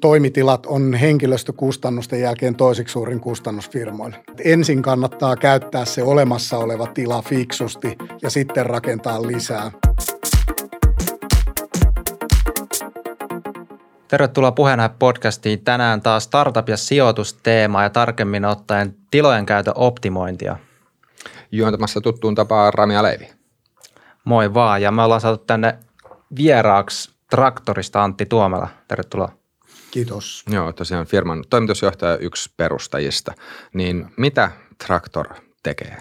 Toimitilat on henkilöstökustannusten jälkeen toiseksi suurin kustannus firmoille. Ensin kannattaa käyttää se olemassa oleva tila fiksusti ja sitten rakentaa lisää. Tervetuloa Puheenaihe podcastiin. Tänään taas startup- ja sijoitusteema ja tarkemmin ottaen tilojen käytön optimointia. Juontamassa tuttuun tapaan Rami Leivi. Moi vaan ja me ollaan saatu tänne vieraaksi traktorista Antti Tuomela. Tervetuloa. Kiitos. Joo, tosiaan firman toimitusjohtaja yksi perustajista. Niin mitä Traktor tekee?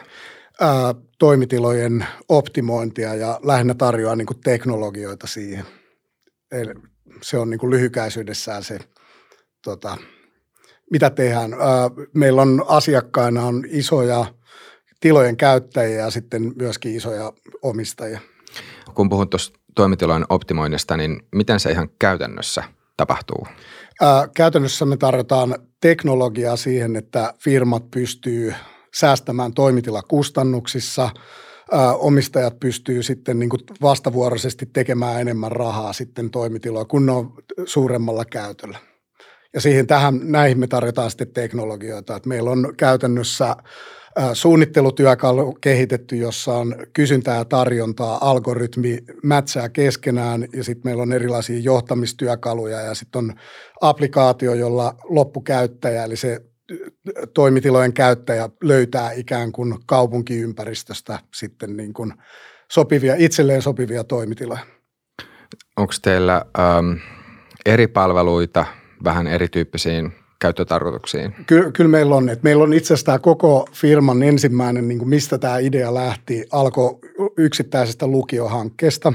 Ää, toimitilojen optimointia ja lähinnä tarjoaa niin kuin teknologioita siihen. Eli se on niin kuin lyhykäisyydessään se, tota, mitä tehdään. Ää, meillä on asiakkaina on isoja tilojen käyttäjiä ja sitten myöskin isoja omistajia. Kun puhun tuosta toimitilojen optimoinnista, niin miten se ihan käytännössä tapahtuu? Ää, käytännössä me tarjotaan teknologiaa siihen, että firmat pystyy säästämään toimitilakustannuksissa. Ää, omistajat pystyy sitten niin vastavuoroisesti tekemään enemmän rahaa sitten toimitiloa, kun ne on suuremmalla käytöllä. Ja siihen tähän, näihin me tarjotaan sitten teknologioita. Että meillä on käytännössä suunnittelutyökalu kehitetty, jossa on kysyntää ja tarjontaa, algoritmi mätsää keskenään ja sitten meillä on erilaisia johtamistyökaluja ja sitten on applikaatio, jolla loppukäyttäjä eli se toimitilojen käyttäjä löytää ikään kuin kaupunkiympäristöstä sitten niin kuin sopivia, itselleen sopivia toimitiloja. Onko teillä ähm, eri palveluita vähän erityyppisiin käyttötarkoituksiin? Ky- kyllä meillä on. Että meillä on itse asiassa tämä koko firman ensimmäinen, niin kuin mistä tämä idea lähti, alkoi yksittäisestä lukiohankkeesta.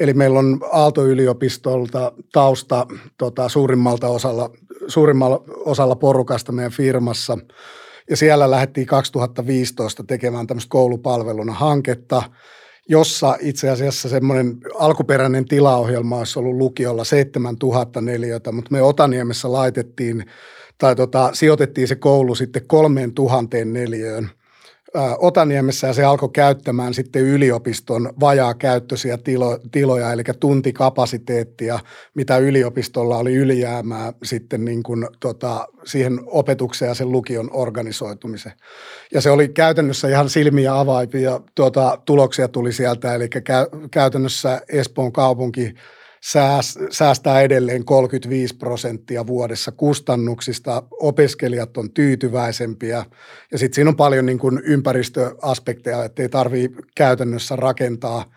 Eli meillä on Aalto-yliopistolta tausta tota, suurimmalta osalla, suurimmalla osalla porukasta meidän firmassa. Ja siellä lähdettiin 2015 tekemään tämmöistä koulupalveluna hanketta – jossa itse asiassa semmoinen alkuperäinen tilaohjelma olisi ollut lukiolla 7000 neliötä, mutta me Otaniemessä laitettiin tai tota, sijoitettiin se koulu sitten kolmeen tuhanteen neliöön Otaniemessä ja se alkoi käyttämään sitten yliopiston vajaa käyttöisiä tilo, tiloja, eli tuntikapasiteettia, mitä yliopistolla oli ylijäämää sitten niin kuin, tota, siihen opetukseen ja sen lukion organisoitumiseen. Ja se oli käytännössä ihan silmiä avaipia tuota, tuloksia tuli sieltä, eli kä- käytännössä Espoon kaupunki – säästää edelleen 35 prosenttia vuodessa kustannuksista. Opiskelijat on tyytyväisempiä ja sitten siinä on paljon niin kuin ympäristöaspekteja, että ei tarvitse käytännössä rakentaa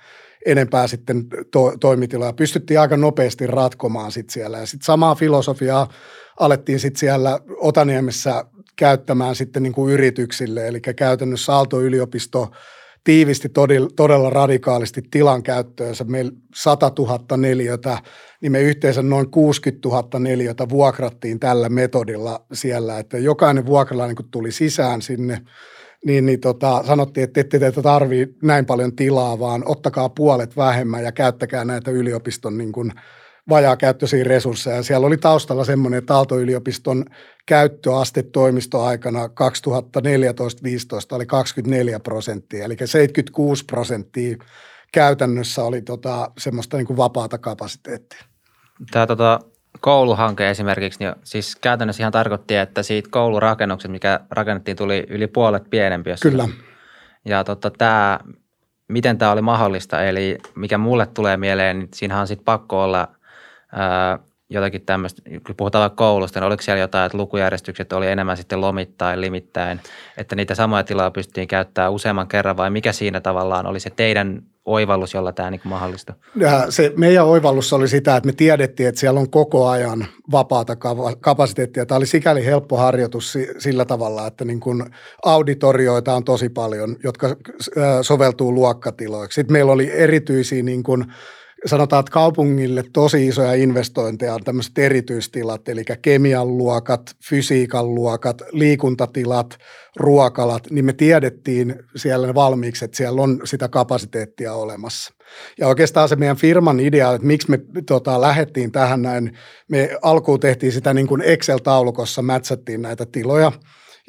enempää sitten to- toimitiloja. Pystyttiin aika nopeasti ratkomaan sitten siellä ja sitten samaa filosofiaa alettiin sitten siellä Otaniemessä käyttämään sitten niin kuin yrityksille, eli käytännössä Aalto-yliopisto – tiivisti todella, radikaalisti tilan käyttöönsä. Meillä 100 000 neliötä, niin me yhteensä noin 60 000 neliötä vuokrattiin tällä metodilla siellä, että jokainen vuokralainen kun tuli sisään sinne, niin, niin tota, sanottiin, että ette teitä tarvii näin paljon tilaa, vaan ottakaa puolet vähemmän ja käyttäkää näitä yliopiston niin kuin vajaakäyttöisiä resursseja. Siellä oli taustalla semmoinen, että Aalto-yliopiston käyttöaste toimistoaikana 2014-2015 oli 24 prosenttia, eli 76 prosenttia käytännössä oli tota, semmoista niin kuin vapaata kapasiteettia. Tämä tota, kouluhanke esimerkiksi, niin siis käytännössä ihan tarkoitti, että siitä koulurakennukset, mikä rakennettiin, tuli yli puolet pienempi. Kyllä. Ja tota, tämä, miten tämä oli mahdollista, eli mikä mulle tulee mieleen, niin siinähän on sitten pakko olla jotakin tämmöistä, kun puhutaan vaikka koulusta, niin oliko siellä jotain, että lukujärjestykset oli enemmän sitten lomittain, limittäin, että niitä samoja tilaa pystyttiin käyttämään useamman kerran vai mikä siinä tavallaan oli se teidän oivallus, jolla tämä niin mahdollistui? Ja se meidän oivallus oli sitä, että me tiedettiin, että siellä on koko ajan vapaata kapasiteettia. Tämä oli sikäli helppo harjoitus sillä tavalla, että niin kuin auditorioita on tosi paljon, jotka soveltuu luokkatiloiksi. Sitten meillä oli erityisiä niin kuin – sanotaan, että kaupungille tosi isoja investointeja on tämmöiset erityistilat, eli kemian luokat, fysiikan luokat, liikuntatilat, ruokalat, niin me tiedettiin siellä valmiiksi, että siellä on sitä kapasiteettia olemassa. Ja oikeastaan se meidän firman idea, että miksi me tota, lähdettiin tähän näin, me alkuun tehtiin sitä niin kuin Excel-taulukossa, mätsättiin näitä tiloja,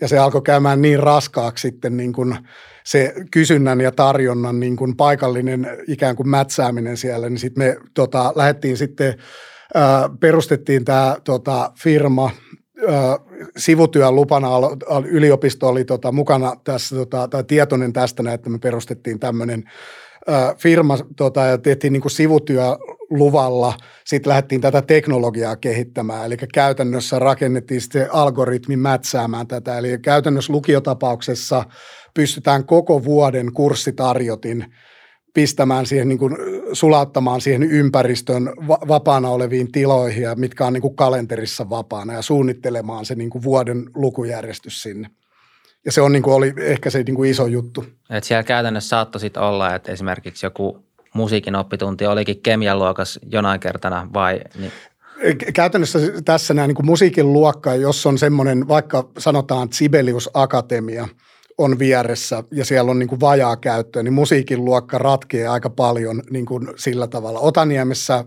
ja se alkoi käymään niin raskaaksi sitten niin kuin – se kysynnän ja tarjonnan niin kuin paikallinen ikään kuin mätsääminen siellä, niin sitten me tota, lähdettiin sitten perustettiin tämä tota, firma, sivutyön lupana yliopisto oli tota, mukana tässä, tota, tai tietoinen tästä, että me perustettiin tämmöinen firma tota, ja tehtiin niin kuin sivutyöluvalla, sitten lähdettiin tätä teknologiaa kehittämään, eli käytännössä rakennettiin sitten algoritmi mätsäämään tätä, eli käytännössä lukiotapauksessa pystytään koko vuoden kurssitarjotin pistämään siihen, niin kuin, sulauttamaan siihen ympäristön vapaana oleviin tiloihin, mitkä on niin kuin kalenterissa vapaana, ja suunnittelemaan se niin kuin vuoden lukujärjestys sinne. Ja se on niin kuin, oli ehkä se niin kuin iso juttu. Et siellä käytännössä saattoi sit olla, että esimerkiksi joku musiikin oppitunti olikin kemian luokas jonain kertana vai niin Käytännössä tässä nämä niin musiikin luokka, jos on semmoinen, vaikka sanotaan Sibelius Akatemia – on vieressä ja siellä on niin kuin vajaa käyttöä, niin musiikin luokka ratkee aika paljon niin kuin sillä tavalla. Otaniemessä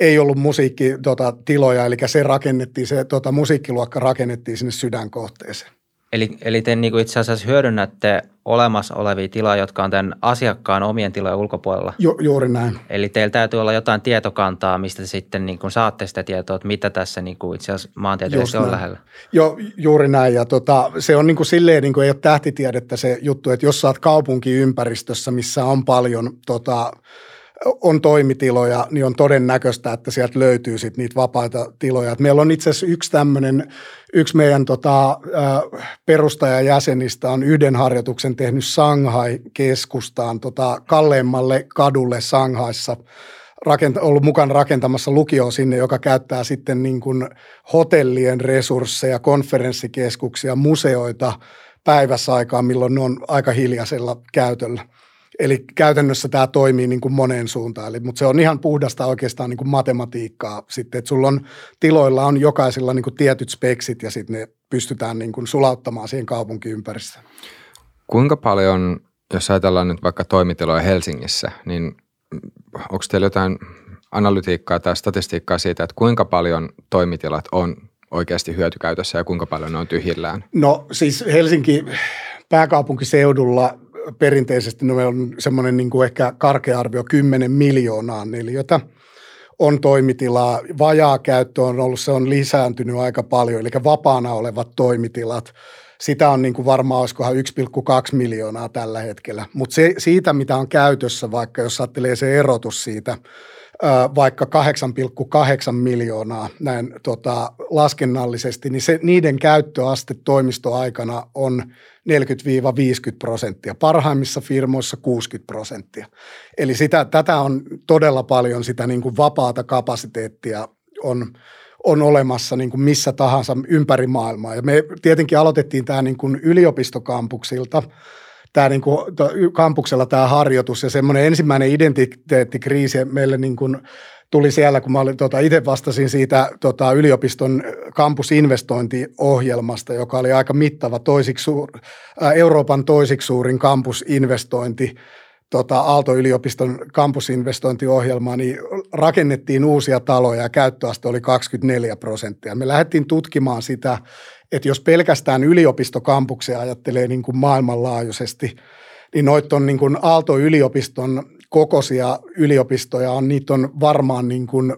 ei ollut musiikkitiloja, tota, tiloja, eli se rakennettiin, se tota, musiikkiluokka rakennettiin sinne sydänkohteeseen. Eli, eli te niin kuin itse asiassa hyödynnätte olemassa olevia tiloja, jotka on tämän asiakkaan omien tilojen ulkopuolella. Ju, juuri näin. Eli teillä täytyy olla jotain tietokantaa, mistä te sitten niin kuin saatte sitä tietoa, että mitä tässä niin kuin itse asiassa maantieteellisesti on lähellä. Joo, juuri näin. Ja tota, se on niin kuin silleen, niin kuin ei ole tähtitiedettä se juttu, että jos saat kaupunkiympäristössä, missä on paljon tota, on toimitiloja, niin on todennäköistä, että sieltä löytyy sit niitä vapaita tiloja. Et meillä on itse asiassa yksi tämmöinen, yksi meidän tota, perustajajäsenistä on yhden harjoituksen tehnyt Shanghai-keskustaan tota, kalleimmalle kadulle Shanghaissa rakenta, ollut mukana rakentamassa lukioa sinne, joka käyttää sitten niin kuin hotellien resursseja, konferenssikeskuksia, museoita päivässä aikaa, milloin ne on aika hiljaisella käytöllä. Eli käytännössä tämä toimii niin kuin moneen suuntaan, Eli, mutta se on ihan puhdasta oikeastaan niin kuin matematiikkaa sitten, että sulla on, tiloilla on jokaisella niin kuin tietyt speksit ja sitten ne pystytään niin kuin sulauttamaan siihen kaupunkiympäristöön. Kuinka paljon, jos ajatellaan nyt vaikka toimitiloja Helsingissä, niin onko teillä jotain analytiikkaa tai statistiikkaa siitä, että kuinka paljon toimitilat on oikeasti hyötykäytössä ja kuinka paljon ne on tyhjillään? No siis Helsinki pääkaupunkiseudulla perinteisesti ne on semmoinen niin kuin ehkä karkea arvio 10 miljoonaa neliötä on toimitilaa. Vajaa käyttö on ollut, se on lisääntynyt aika paljon, eli vapaana olevat toimitilat. Sitä on niin kuin varmaan olisikohan 1,2 miljoonaa tällä hetkellä. Mutta siitä, mitä on käytössä, vaikka jos ajattelee se erotus siitä, vaikka 8,8 miljoonaa näin tota, laskennallisesti, niin se, niiden käyttöaste toimistoaikana on 40-50 prosenttia, parhaimmissa firmoissa 60 prosenttia. Eli sitä, tätä on todella paljon sitä niin kuin vapaata kapasiteettia on, on olemassa niin kuin missä tahansa ympäri maailmaa. Ja me tietenkin aloitettiin tämä niin kuin yliopistokampuksilta, tämä niin kuin, kampuksella tämä harjoitus ja semmoinen ensimmäinen identiteettikriisi meille niin kuin tuli siellä, kun mä olin, tota, itse vastasin siitä tota, yliopiston kampusinvestointiohjelmasta, joka oli aika mittava toisiksi suur, ää, Euroopan toisiksi suurin kampusinvestointi tota, Aalto-yliopiston kampusinvestointiohjelmaa, niin rakennettiin uusia taloja ja käyttöaste oli 24 prosenttia. Me lähdettiin tutkimaan sitä, että jos pelkästään yliopistokampuksia ajattelee niin kuin maailmanlaajuisesti, niin noita on niin kuin Aalto-yliopiston kokoisia yliopistoja on, niitä on varmaan niin kuin,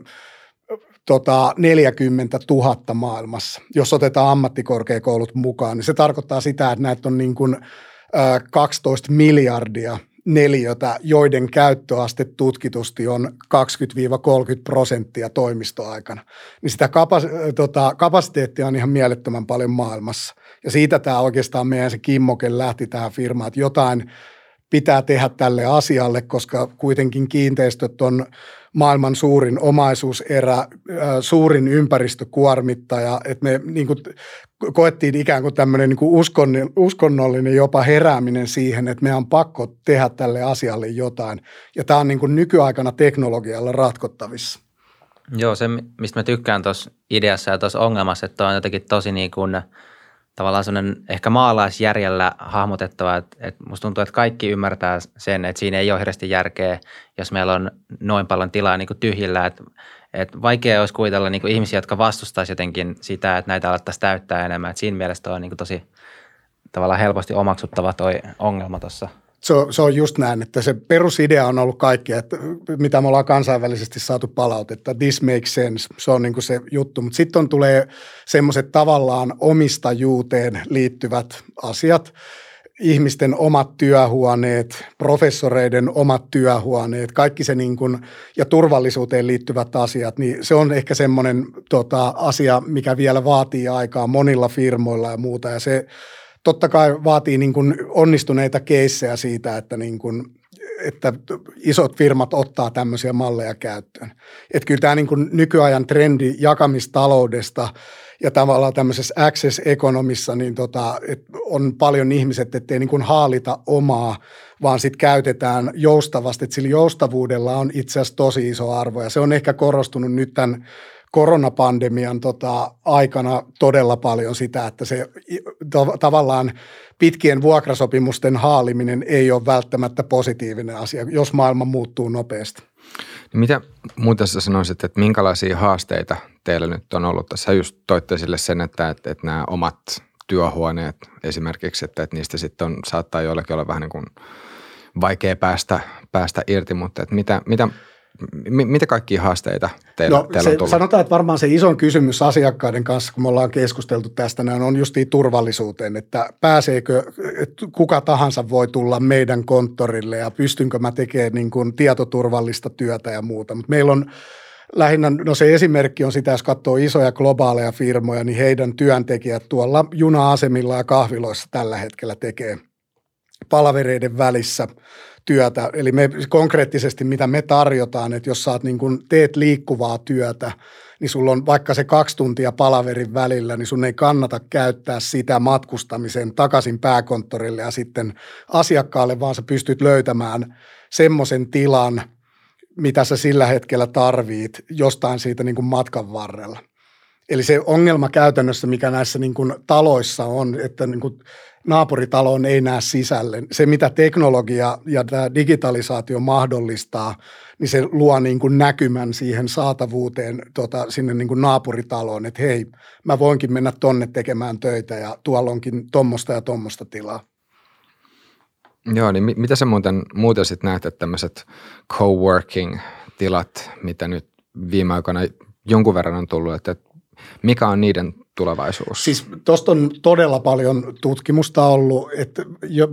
tota, 40 000 maailmassa. Jos otetaan ammattikorkeakoulut mukaan, niin se tarkoittaa sitä, että näitä on niin kuin, 12 miljardia neliötä, joiden käyttöaste tutkitusti on 20-30 prosenttia toimistoaikana. Niin sitä kapas- tota, kapasiteettia on ihan mielettömän paljon maailmassa. Ja siitä tämä oikeastaan meidän se kimmoke lähti tähän firmaan, että jotain pitää tehdä tälle asialle, koska kuitenkin kiinteistöt on maailman suurin omaisuuserä, suurin ympäristökuormittaja, että me niin kuin, koettiin ikään kuin tämmöinen niin kuin uskonnollinen jopa herääminen siihen, että meidän on pakko tehdä tälle asialle jotain. Ja tämä on niin kuin nykyaikana teknologialla ratkottavissa. Joo, se mistä mä tykkään tuossa ideassa ja tuossa ongelmassa, että on jotenkin tosi niin kuin – tavallaan sellainen ehkä maalaisjärjellä hahmotettava, että, että musta tuntuu, että kaikki ymmärtää sen, että siinä ei ole hirveästi järkeä, jos meillä on noin paljon tilaa niin kuin tyhjillä, että, että vaikea olisi kuvitella niin kuin ihmisiä, jotka vastustaisivat jotenkin sitä, että näitä alettaisiin täyttää enemmän, että siinä mielessä on niin kuin tosi tavallaan helposti omaksuttava toi ongelma tuossa. Se on, se on just näin, että se perusidea on ollut kaikki, että mitä me ollaan kansainvälisesti saatu palautetta. This makes sense, se on niin kuin se juttu. Mutta sitten tulee semmoiset tavallaan omistajuuteen liittyvät asiat, ihmisten omat työhuoneet, professoreiden omat työhuoneet, kaikki se niin kuin, ja turvallisuuteen liittyvät asiat, niin se on ehkä semmoinen tota, asia, mikä vielä vaatii aikaa monilla firmoilla ja muuta. Ja se totta kai vaatii niin kuin onnistuneita keissejä siitä, että, niin kuin, että isot firmat ottaa tämmöisiä malleja käyttöön. Että kyllä tämä niin kuin nykyajan trendi jakamistaloudesta ja tavallaan tämmöisessä access-ekonomissa niin tota, et on paljon ihmiset, ettei niin kuin haalita omaa, vaan sitten käytetään joustavasti. Että sillä joustavuudella on itse asiassa tosi iso arvo ja se on ehkä korostunut nyt tämän koronapandemian tota, aikana todella paljon sitä, että se to, tavallaan pitkien vuokrasopimusten haaliminen ei ole välttämättä positiivinen asia, jos maailma muuttuu nopeasti. Niin mitä muuta sä sanoisit, että minkälaisia haasteita teillä nyt on ollut? Tässä just toitte sille sen, että, että, että nämä omat työhuoneet esimerkiksi, että, että niistä sitten on, saattaa joillekin olla vähän niin kuin vaikea päästä, päästä irti, mutta että mitä, mitä mitä kaikkia haasteita teillä, no, teillä on tullut? Sanotaan, että varmaan se iso kysymys asiakkaiden kanssa, kun me ollaan keskusteltu tästä, on justiin turvallisuuteen, että pääseekö, että kuka tahansa voi tulla meidän konttorille ja pystynkö mä tekemään niin kuin tietoturvallista työtä ja muuta. Mutta meillä on lähinnä, no se esimerkki on sitä, jos katsoo isoja globaaleja firmoja, niin heidän työntekijät tuolla juna-asemilla ja kahviloissa tällä hetkellä tekee palavereiden välissä – työtä. Eli me konkreettisesti, mitä me tarjotaan, että jos saat niin kun teet liikkuvaa työtä, niin sulla on vaikka se kaksi tuntia palaverin välillä, niin sun ei kannata käyttää sitä matkustamiseen takaisin pääkonttorille ja sitten asiakkaalle, vaan sä pystyt löytämään semmoisen tilan, mitä sä sillä hetkellä tarvit jostain siitä niin kuin matkan varrella. Eli se ongelma käytännössä, mikä näissä niin kuin taloissa on, että niin kuin naapuritaloon ei näe sisälle. Se, mitä teknologia ja tämä digitalisaatio mahdollistaa, niin se luo niin kuin näkymän siihen saatavuuteen tota, sinne niin kuin naapuritaloon, että hei, mä voinkin mennä tonne tekemään töitä ja tuolla onkin tuommoista ja tuommoista tilaa. Joo, niin mitä sä muuten, muuten sitten näet, että tämmöiset coworking-tilat, mitä nyt viime aikoina jonkun verran on tullut, että mikä on niiden tulevaisuus? Siis tuosta on todella paljon tutkimusta ollut, että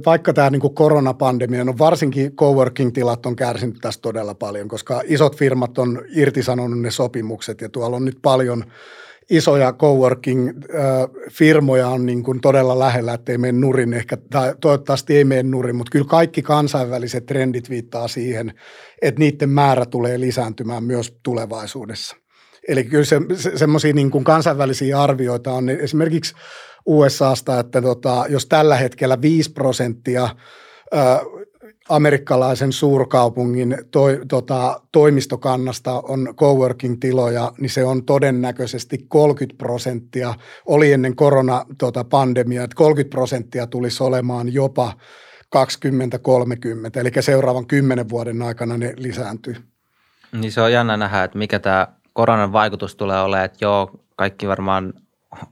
vaikka tämä niin koronapandemia, no varsinkin coworking-tilat on kärsinyt tästä todella paljon, koska isot firmat on irtisanonut ne sopimukset ja tuolla on nyt paljon isoja coworking-firmoja on niin kuin todella lähellä, että ei mene nurin ehkä, tai toivottavasti ei mene nurin, mutta kyllä kaikki kansainväliset trendit viittaa siihen, että niiden määrä tulee lisääntymään myös tulevaisuudessa. Eli kyllä se, se, semmoisia niin kansainvälisiä arvioita on esimerkiksi USAsta, että tota, jos tällä hetkellä 5 prosenttia ö, amerikkalaisen suurkaupungin toi, tota, toimistokannasta on coworking-tiloja, niin se on todennäköisesti 30 prosenttia. Oli ennen koronapandemiaa, tota, että 30 prosenttia tulisi olemaan jopa 20-30, eli seuraavan kymmenen vuoden aikana ne lisääntyy. Niin se on jännä nähdä, että mikä tämä koronan vaikutus tulee olemaan, että joo, kaikki varmaan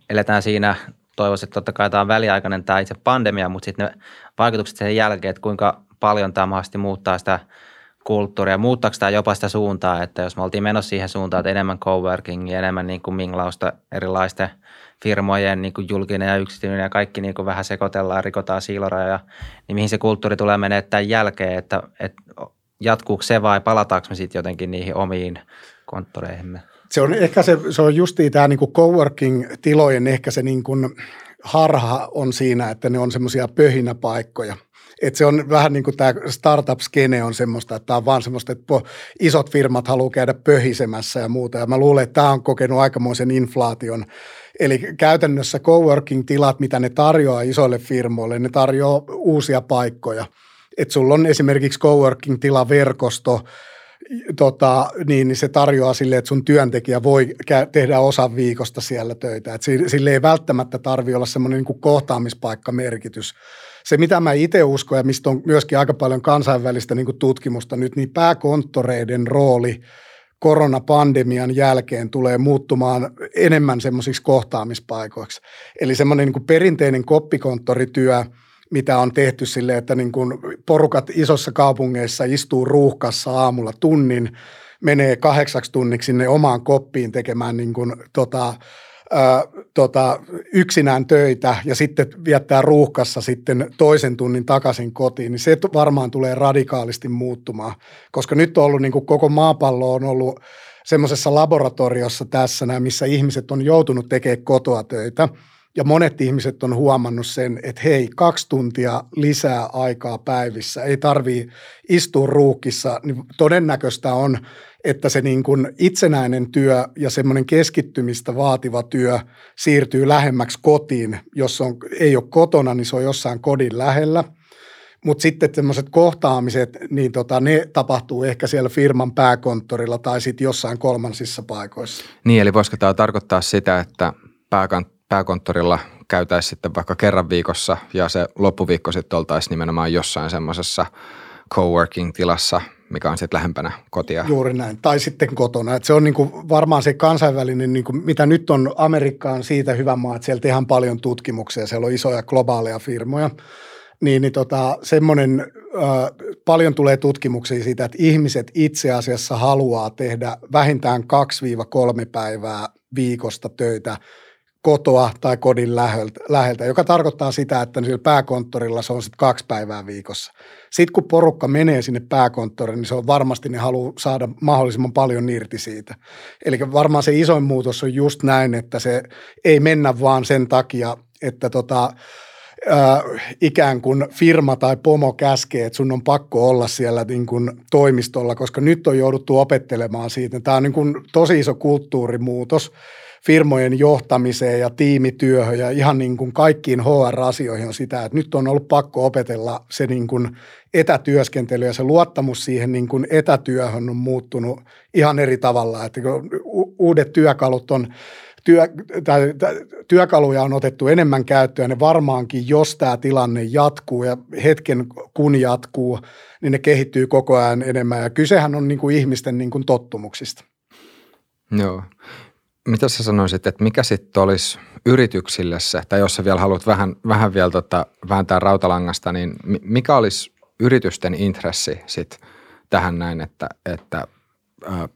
eletään siinä, toivoisin, että totta kai tämä on väliaikainen tämä itse pandemia, mutta sitten ne vaikutukset sen jälkeen, että kuinka paljon tämä mahdollisesti muuttaa sitä kulttuuria, muuttaako tämä jopa sitä suuntaa, että jos me oltiin menossa siihen suuntaan, että enemmän coworkingia, enemmän niin kuin minglausta erilaisten firmojen niin kuin julkinen ja yksityinen ja kaikki niin kuin vähän sekoitellaan, rikotaan siilorajoja, niin mihin se kulttuuri tulee menemään tämän jälkeen, että, että jatkuuko se vai palataanko me sitten jotenkin niihin omiin konttoreihimme. Se on ehkä se, se on justiin tämä niinku coworking-tilojen ehkä se niinku harha on siinä, että ne on semmoisia pöhinäpaikkoja. Et se on vähän niin kuin tämä startup-skene on semmoista, että tämä on vaan semmoista, että isot firmat haluaa käydä pöhisemässä ja muuta. Ja mä luulen, että tämä on kokenut aikamoisen inflaation. Eli käytännössä coworking-tilat, mitä ne tarjoaa isoille firmoille, ne tarjoaa uusia paikkoja. Että sulla on esimerkiksi coworking-tilaverkosto, tota, niin, niin se tarjoaa sille, että sun työntekijä voi tehdä osan viikosta siellä töitä. Et sille ei välttämättä tarvitse olla semmoinen niin kohtaamispaikkamerkitys. Se, mitä mä itse uskon ja mistä on myöskin aika paljon kansainvälistä niin tutkimusta nyt, niin pääkonttoreiden rooli koronapandemian jälkeen tulee muuttumaan enemmän semmoisiksi kohtaamispaikoiksi. Eli semmoinen niin perinteinen koppikonttorityö – mitä on tehty sille, että niin kuin porukat isossa kaupungeissa istuu ruuhkassa aamulla tunnin, menee kahdeksaksi tunniksi sinne omaan koppiin tekemään niin kuin, tota, Ö, tota, yksinään töitä ja sitten viettää ruuhkassa sitten toisen tunnin takaisin kotiin, niin se varmaan tulee radikaalisti muuttumaan, koska nyt on ollut niin kuin koko maapallo on ollut semmoisessa laboratoriossa tässä, missä ihmiset on joutunut tekemään kotoa töitä – ja monet ihmiset on huomannut sen, että hei, kaksi tuntia lisää aikaa päivissä, ei tarvii istua ruukissa, niin todennäköistä on, että se niin kuin itsenäinen työ ja semmoinen keskittymistä vaativa työ siirtyy lähemmäksi kotiin. Jos on, ei ole kotona, niin se on jossain kodin lähellä. Mutta sitten semmoiset kohtaamiset, niin tota, ne tapahtuu ehkä siellä firman pääkonttorilla tai sitten jossain kolmansissa paikoissa. Niin, eli voisiko tämä tarkoittaa sitä, että pääkonttori pääkonttorilla käytäisiin sitten vaikka kerran viikossa ja se loppuviikko sitten oltaisiin nimenomaan jossain semmoisessa coworking-tilassa, mikä on sitten lähempänä kotia. Juuri näin, tai sitten kotona. Et se on niinku varmaan se kansainvälinen, niinku, mitä nyt on Amerikkaan siitä hyvä maa, että siellä tehdään paljon tutkimuksia, siellä on isoja globaaleja firmoja. Niin, niin tota, semmoinen, paljon tulee tutkimuksia siitä, että ihmiset itse asiassa haluaa tehdä vähintään 2-3 päivää viikosta töitä – kotoa tai kodin läheltä, joka tarkoittaa sitä, että sillä pääkonttorilla se on sitten kaksi päivää viikossa. Sitten kun porukka menee sinne pääkonttoriin, niin se on varmasti, ne haluaa saada mahdollisimman paljon irti siitä. Eli varmaan se isoin muutos on just näin, että se ei mennä vaan sen takia, että tota, äh, ikään kuin firma tai pomo käskee, että sun on pakko olla siellä niin kuin toimistolla, koska nyt on jouduttu opettelemaan siitä. Tämä on niin kuin tosi iso kulttuurimuutos firmojen johtamiseen ja tiimityöhön ja ihan niin kuin kaikkiin HR-asioihin on sitä, että nyt on ollut pakko opetella se niin kuin etätyöskentely ja se luottamus siihen niin kuin etätyöhön on muuttunut ihan eri tavalla, että uudet työkalut on työ, tai, työkaluja on otettu enemmän käyttöön, ne varmaankin, jos tämä tilanne jatkuu ja hetken kun jatkuu, niin ne kehittyy koko ajan enemmän. Ja kysehän on niin kuin ihmisten niin kuin tottumuksista. Joo. Mitä sä sanoisit, että mikä sitten olisi yrityksille se, tai jos sä vielä haluat vähän, vähän vielä tota, vääntää rautalangasta, niin mikä olisi yritysten intressi sit tähän näin, että, että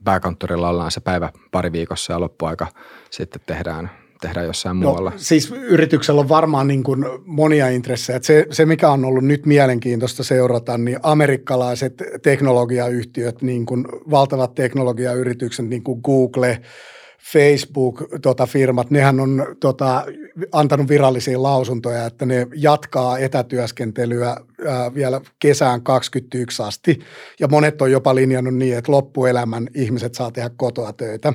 pääkonttorilla ollaan se päivä pari viikossa ja loppuaika sitten tehdään, tehdään jossain no, muualla? Siis yrityksellä on varmaan niin kuin monia intressejä. Se, se, mikä on ollut nyt mielenkiintoista seurata, niin amerikkalaiset teknologiayhtiöt, niin kuin valtavat teknologiayritykset, niin kuin Google – Facebook-firmat, tota, nehän on tota, antanut virallisia lausuntoja, että ne jatkaa etätyöskentelyä ää, vielä kesään 2021 asti. Ja monet on jopa linjannut niin, että loppuelämän ihmiset saa tehdä kotoa töitä.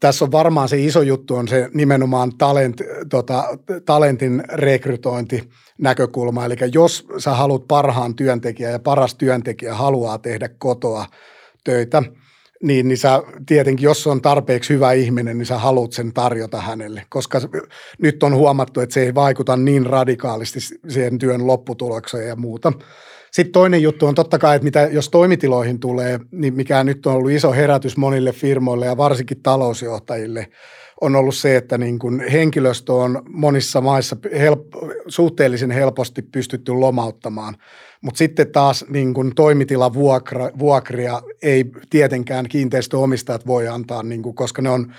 Tässä on varmaan se iso juttu on se nimenomaan talent, tota, talentin rekrytointi näkökulma. Eli jos sä haluat parhaan työntekijän ja paras työntekijä haluaa tehdä kotoa töitä – niin, niin sä tietenkin, jos on tarpeeksi hyvä ihminen, niin sä haluat sen tarjota hänelle, koska nyt on huomattu, että se ei vaikuta niin radikaalisti siihen työn lopputulokseen ja muuta. Sitten toinen juttu on totta kai, että mitä, jos toimitiloihin tulee, niin mikä nyt on ollut iso herätys monille firmoille ja varsinkin talousjohtajille, on ollut se, että niin kuin henkilöstö on monissa maissa help- suhteellisen helposti pystytty lomauttamaan – mutta sitten taas niin kun toimitilan vuokra, vuokria ei tietenkään kiinteistöomistajat voi antaa, niin kun, koska ne on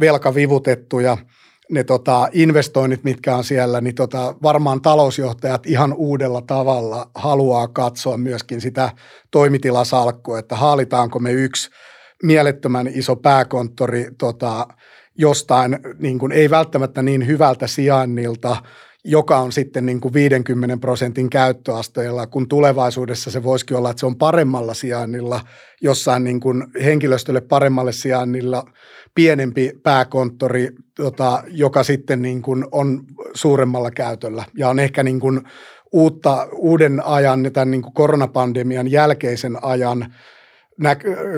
velkavivutettuja. Ne tota, investoinnit, mitkä on siellä, niin tota, varmaan talousjohtajat ihan uudella tavalla haluaa katsoa myöskin sitä toimitilasalkkua, että haalitaanko me yksi mielettömän iso pääkonttori tota, jostain, niin kuin, ei välttämättä niin hyvältä sijainnilta, joka on sitten niin kuin 50 prosentin käyttöasteella, kun tulevaisuudessa se voisikin olla, että se on paremmalla sijainnilla, jossain niin kuin henkilöstölle paremmalle sijainnilla pienempi pääkonttori, tota, joka sitten niin kuin on suuremmalla käytöllä. Ja on ehkä niin kuin uutta, uuden ajan, tämän niin kuin koronapandemian jälkeisen ajan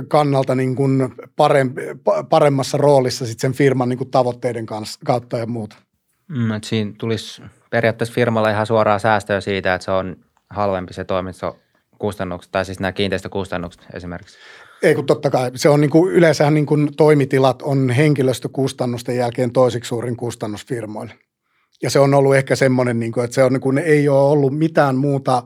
kannalta niin kuin parempi, paremmassa roolissa sitten sen firman niin kuin tavoitteiden kanssa, kautta ja muuta. Mm, että siinä tulisi periaatteessa firmalle ihan suoraa säästöä siitä, että se on halvempi se toimistokustannukset, tai siis nämä kiinteistökustannukset esimerkiksi. Ei kun totta kai. Se on niin kuin, yleensähän niin kuin toimitilat on henkilöstökustannusten jälkeen toisiksi suurin kustannus firmoille. Ja se on ollut ehkä semmoinen, niin kuin, että se on, kun ei ole ollut mitään muuta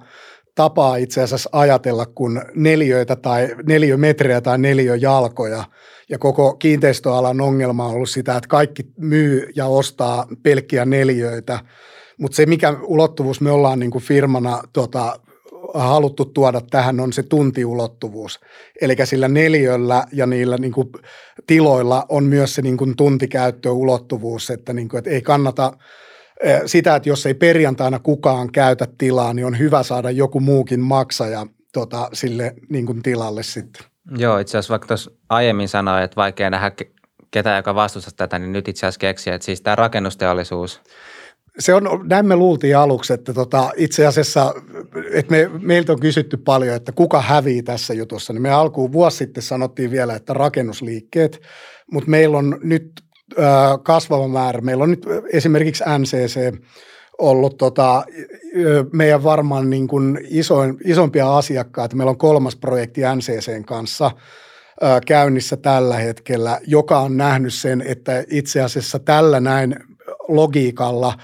tapaa itse asiassa ajatella kuin neljöitä tai neliömetrejä tai neliöjalkoja. Ja koko kiinteistöalan ongelma on ollut sitä, että kaikki myy ja ostaa pelkkiä neljöitä. Mutta se, mikä ulottuvuus me ollaan niin kuin firmana tota, haluttu tuoda tähän on se tuntiulottuvuus. Eli sillä neljöllä ja niillä niin kuin tiloilla on myös se niin kuin tuntikäyttöulottuvuus, että, niin kuin, että ei kannata sitä, että jos ei perjantaina kukaan käytä tilaa, niin on hyvä saada joku muukin maksaja tota, sille niin kuin tilalle sitten. Joo, itse asiassa vaikka tuossa aiemmin sanoin, että vaikea nähdä ketään, joka vastustaa tätä, niin nyt itse asiassa keksiä, että siis tämä rakennusteollisuus – se on, näin me luultiin aluksi, että tota, itse asiassa, että me, meiltä on kysytty paljon, että kuka hävii tässä jutussa. Niin me alkuun vuosi sitten sanottiin vielä, että rakennusliikkeet, mutta meillä on nyt kasvava määrä. Meillä on nyt esimerkiksi NCC ollut tota, meidän varmaan niin kuin isoin, isompia asiakkaita. Meillä on kolmas projekti NCCn kanssa käynnissä tällä hetkellä, joka on nähnyt sen, että itse asiassa tällä näin logiikalla –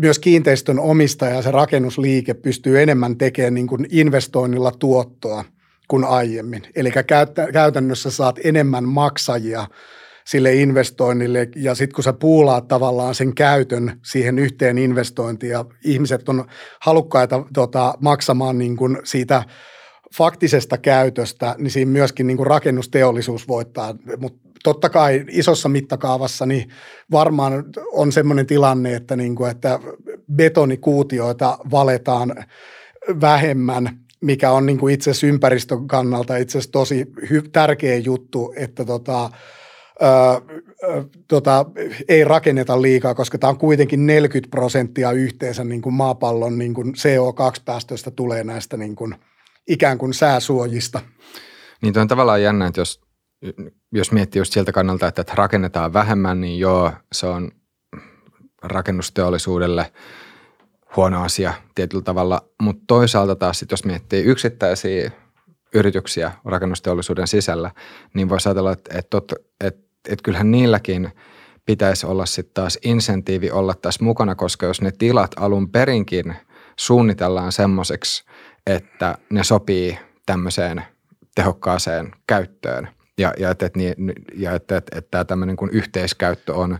myös kiinteistön omistaja ja se rakennusliike pystyy enemmän tekemään niin kuin investoinnilla tuottoa kuin aiemmin. Eli käytännössä saat enemmän maksajia sille investoinnille. Ja sitten kun sä puulaat tavallaan sen käytön siihen yhteen investointiin ja ihmiset on halukkaita tota, maksamaan niin kuin siitä faktisesta käytöstä, niin siinä myöskin niin kuin rakennusteollisuus voittaa, mutta totta kai isossa mittakaavassa niin varmaan on semmoinen tilanne, että, niin kuin, että betonikuutioita valetaan vähemmän, mikä on niin kuin itse asiassa ympäristön kannalta itse asiassa tosi hy- tärkeä juttu, että tota, Öö, tota, ei rakenneta liikaa, koska tämä on kuitenkin 40 prosenttia yhteensä niin kuin maapallon niin kuin CO2-päästöistä tulee näistä niin kuin, ikään kuin sääsuojista. Niin on tavallaan jännä, että jos jos miettii just sieltä kannalta, että, rakennetaan vähemmän, niin joo, se on rakennusteollisuudelle huono asia tietyllä tavalla, mutta toisaalta taas sit, jos miettii yksittäisiä yrityksiä rakennusteollisuuden sisällä, niin voisi ajatella, että, että, että, että, että kyllähän niilläkin pitäisi olla sitten taas insentiivi olla tässä mukana, koska jos ne tilat alun perinkin suunnitellaan semmoiseksi, että ne sopii tämmöiseen tehokkaaseen käyttöön – ja, ja että, että, ja että, että, että tämä tämmöinen kuin yhteiskäyttö on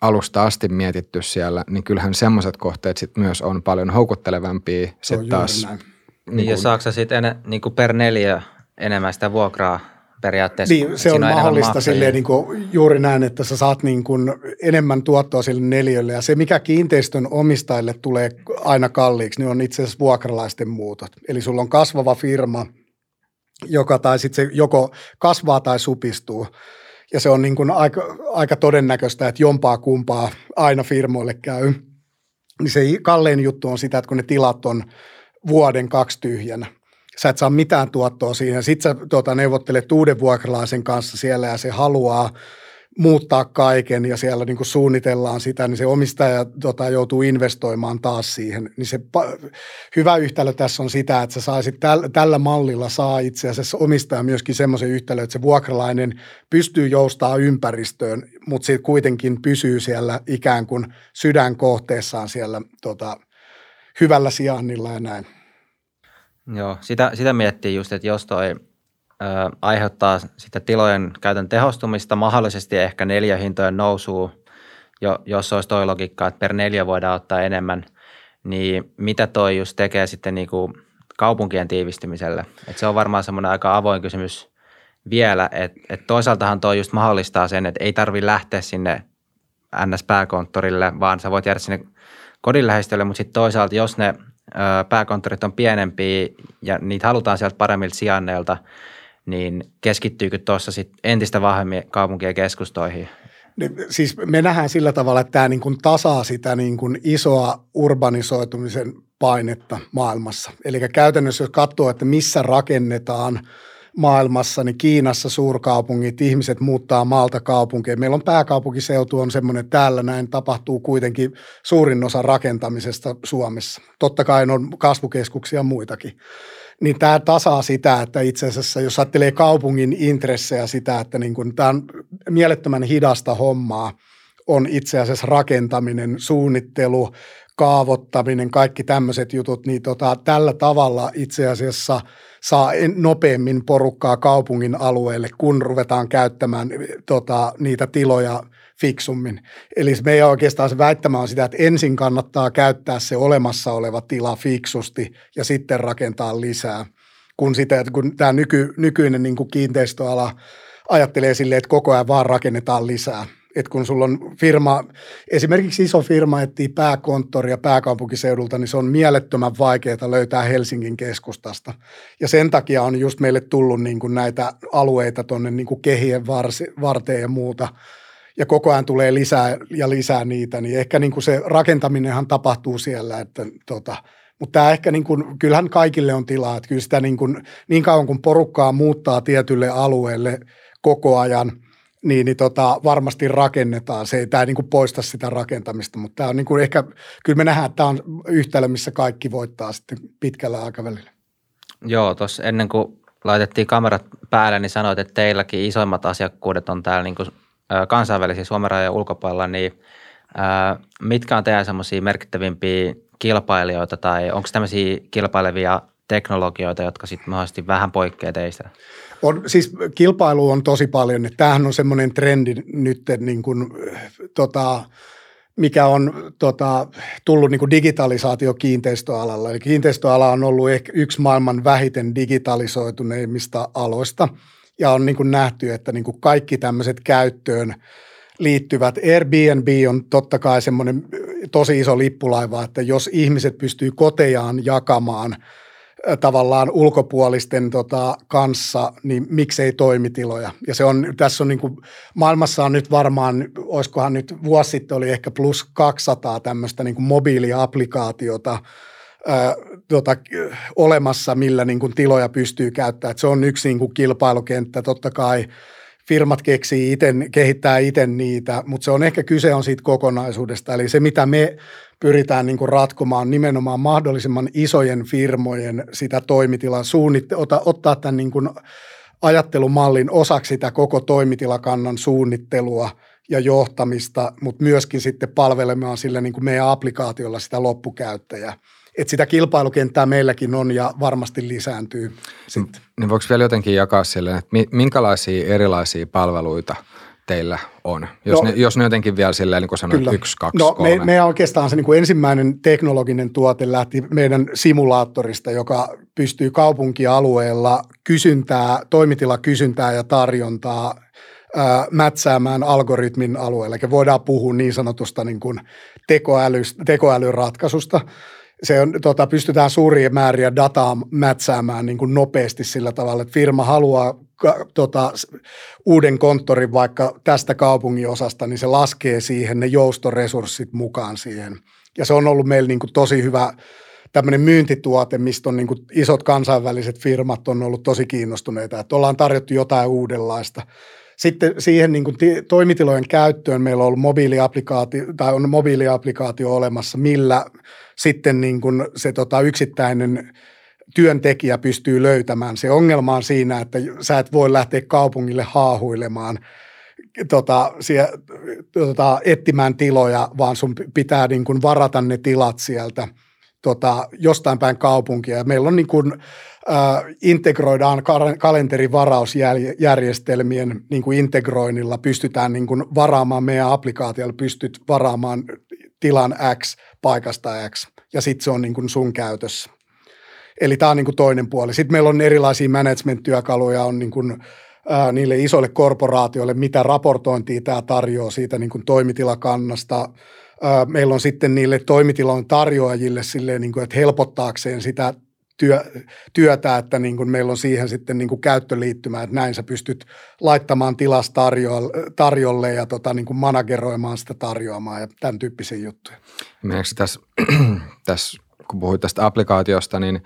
alusta asti mietitty siellä, niin kyllähän semmoiset kohteet sit myös on paljon houkuttelevampia sitten taas. Niin, niin ja saako sitten niin per neljä enemmän sitä vuokraa periaatteessa? Niin, se on mahdollista silleen niin kuin juuri näin, että sä saat niin kuin enemmän tuottoa sille neljölle ja se mikä kiinteistön omistajille tulee aina kalliiksi, niin on itse asiassa vuokralaisten muutot. Eli sulla on kasvava firma – joka tai sitten se joko kasvaa tai supistuu. Ja se on niin kuin aika, aika todennäköistä, että jompaa kumpaa aina firmoille käy. Niin se kallein juttu on sitä, että kun ne tilat on vuoden kaksi tyhjänä, sä et saa mitään tuottoa siinä. Sitten sä tuota, neuvottelet uuden vuokralaisen kanssa siellä ja se haluaa – muuttaa kaiken ja siellä niin kuin suunnitellaan sitä, niin se omistaja tota, joutuu investoimaan taas siihen. Niin se hyvä yhtälö tässä on sitä, että sä saisit täl- tällä mallilla saa itse asiassa omistaja myöskin semmoisen yhtälön, että se vuokralainen pystyy joustaa ympäristöön, mutta se kuitenkin pysyy siellä ikään kuin sydänkohteessaan siellä tota, hyvällä sijainnilla ja näin. Joo, sitä, sitä miettii just, että jos toi aiheuttaa sitten tilojen käytön tehostumista, mahdollisesti ehkä neliöhintojen nousua, jo, jos olisi toi logiikka, että per neljä voidaan ottaa enemmän, niin mitä toi just tekee sitten niin kaupunkien tiivistymiselle? Et se on varmaan semmoinen aika avoin kysymys vielä, että et toisaaltahan toi just mahdollistaa sen, että ei tarvi lähteä sinne NS-pääkonttorille, vaan sä voit jäädä sinne kodin mutta sitten toisaalta, jos ne ö, pääkonttorit on pienempiä ja niitä halutaan sieltä paremmilta sijainneilta, niin keskittyykö tuossa sitten entistä vahvemmin kaupunkien keskustoihin? Siis me nähdään sillä tavalla, että tämä niin tasaa sitä niin kuin isoa urbanisoitumisen painetta maailmassa. Eli käytännössä jos katsoo, että missä rakennetaan maailmassa, niin Kiinassa suurkaupungit, ihmiset muuttaa maalta kaupunkiin. Meillä on pääkaupunkiseutu on semmoinen, että täällä näin tapahtuu kuitenkin suurin osa rakentamisesta Suomessa. Totta kai on kasvukeskuksia muitakin niin tämä tasaa sitä, että itse asiassa jos ajattelee kaupungin intressejä sitä, että niin kuin, tämä on mielettömän hidasta hommaa on itse asiassa rakentaminen, suunnittelu, kaavoittaminen, kaikki tämmöiset jutut, niin tota, tällä tavalla itse asiassa saa nopeammin porukkaa kaupungin alueelle, kun ruvetaan käyttämään tota, niitä tiloja fiksummin. Eli meidän oikeastaan se väittämä on sitä, että ensin kannattaa käyttää se olemassa oleva tila fiksusti ja sitten rakentaa lisää. Kun, sitä, kun tämä nyky, nykyinen niin kuin kiinteistöala ajattelee silleen, että koko ajan vaan rakennetaan lisää. Että kun sulla on firma, esimerkiksi iso firma etsii pääkonttoria pääkaupunkiseudulta, niin se on mielettömän vaikeaa löytää Helsingin keskustasta. Ja sen takia on just meille tullut niin kuin näitä alueita tuonne niin kuin kehien varsi, varteen ja muuta – ja koko ajan tulee lisää ja lisää niitä, niin ehkä niin kuin se rakentaminenhan tapahtuu siellä, että tota, mutta tämä ehkä niin kuin, kyllähän kaikille on tilaa, että kyllä sitä niin, kuin, niin kauan kun porukkaa muuttaa tietylle alueelle koko ajan, niin, niin tota, varmasti rakennetaan. Se ei tämä niin kuin poista sitä rakentamista, mutta tämä on niin kuin ehkä, kyllä me nähdään, että tämä on yhtälö, missä kaikki voittaa sitten pitkällä aikavälillä. Joo, tuossa ennen kuin laitettiin kamerat päälle, niin sanoit, että teilläkin isoimmat asiakkuudet on täällä niin kuin kansainvälisiä Suomen rajojen ulkopuolella, niin mitkä on teidän semmoisia merkittävimpiä kilpailijoita tai onko tämmöisiä kilpailevia teknologioita, jotka sitten mahdollisesti vähän poikkeaa teistä? On, siis kilpailu on tosi paljon. Että tämähän on semmoinen trendi nyt, niin kuin, tota, mikä on tota, tullut niin kuin digitalisaatio kiinteistöalalla. Eli kiinteistöala on ollut ehkä yksi maailman vähiten digitalisoituneimmista aloista – ja on niin kuin nähty, että niin kuin kaikki tämmöiset käyttöön liittyvät. Airbnb on totta kai semmoinen tosi iso lippulaiva, että jos ihmiset pystyy kotejaan jakamaan tavallaan ulkopuolisten tota, kanssa, niin miksei toimitiloja. Ja se on, tässä on niin kuin, maailmassa on nyt varmaan, olisikohan nyt vuosi sitten oli ehkä plus 200 tämmöistä niin kuin mobiiliaplikaatiota, tota, olemassa, millä niin kuin tiloja pystyy käyttämään. Et se on yksi niin kuin kilpailukenttä. Totta kai firmat keksii iten, kehittää itse niitä, mutta se on ehkä kyse on siitä kokonaisuudesta. Eli se, mitä me pyritään niin kuin ratkomaan nimenomaan mahdollisimman isojen firmojen sitä toimitilaa, suunnitte- ota, ottaa tämän niin kuin ajattelumallin osaksi sitä koko toimitilakannan suunnittelua ja johtamista, mutta myöskin sitten palvelemaan sillä niin kuin meidän applikaatiolla sitä loppukäyttäjää että sitä kilpailukenttää meilläkin on ja varmasti lisääntyy sitten. Niin voiko vielä jotenkin jakaa sille, että minkälaisia erilaisia palveluita teillä on? Jos, no, ne, jos ne jotenkin vielä silleen, niin kuin sanoit, kyllä. yksi, kaksi, no, kolme. Me, meidän oikeastaan se niin kuin ensimmäinen teknologinen tuote lähti meidän simulaattorista, joka pystyy kaupunkialueella kysyntää, toimitilakysyntää ja tarjontaa ää, mätsäämään algoritmin alueella. Eli voidaan puhua niin sanotusta niin kuin tekoäly, tekoälyratkaisusta se on, tota, pystytään suuria määriä dataa mätsäämään niin kuin nopeasti sillä tavalla, että firma haluaa tota, uuden konttorin vaikka tästä kaupungin osasta, niin se laskee siihen ne joustoresurssit mukaan siihen. Ja se on ollut meillä niin kuin tosi hyvä tämmöinen myyntituote, mistä on niin kuin isot kansainväliset firmat on ollut tosi kiinnostuneita, että ollaan tarjottu jotain uudenlaista. Sitten siihen niin kuin toimitilojen käyttöön meillä on ollut mobiiliaplikaatio, tai on mobiiliaplikaatio olemassa, millä sitten niin kuin se tota, yksittäinen työntekijä pystyy löytämään. Se ongelma on siinä, että sä et voi lähteä kaupungille haahuilemaan tota, sie, tota, etsimään tiloja, vaan sun pitää niin kuin varata ne tilat sieltä tota, jostain päin kaupunkia. Meillä on niin kuin, integroidaan kalenterivarausjärjestelmien niin kuin integroinnilla, pystytään niin kuin varaamaan meidän applikaatiolla, pystyt varaamaan tilan X paikasta X ja sitten se on niin kuin sun käytössä. Eli tämä on niin kuin toinen puoli. Sitten meillä on erilaisia management-työkaluja, on niin kuin, niille isoille korporaatioille, mitä raportointia tämä tarjoaa siitä niin kuin toimitilakannasta. Meillä on sitten niille toimitilan tarjoajille silleen, niin kuin, että helpottaakseen sitä työ, työtä, että niin kuin meillä on siihen sitten niin kuin käyttöliittymä, että näin sä pystyt laittamaan tilas tarjolle, tarjolle ja tota, niin kuin manageroimaan sitä tarjoamaan ja tämän tyyppisiä juttuja. Meneekö tässä, tässä, kun puhuit tästä applikaatiosta, niin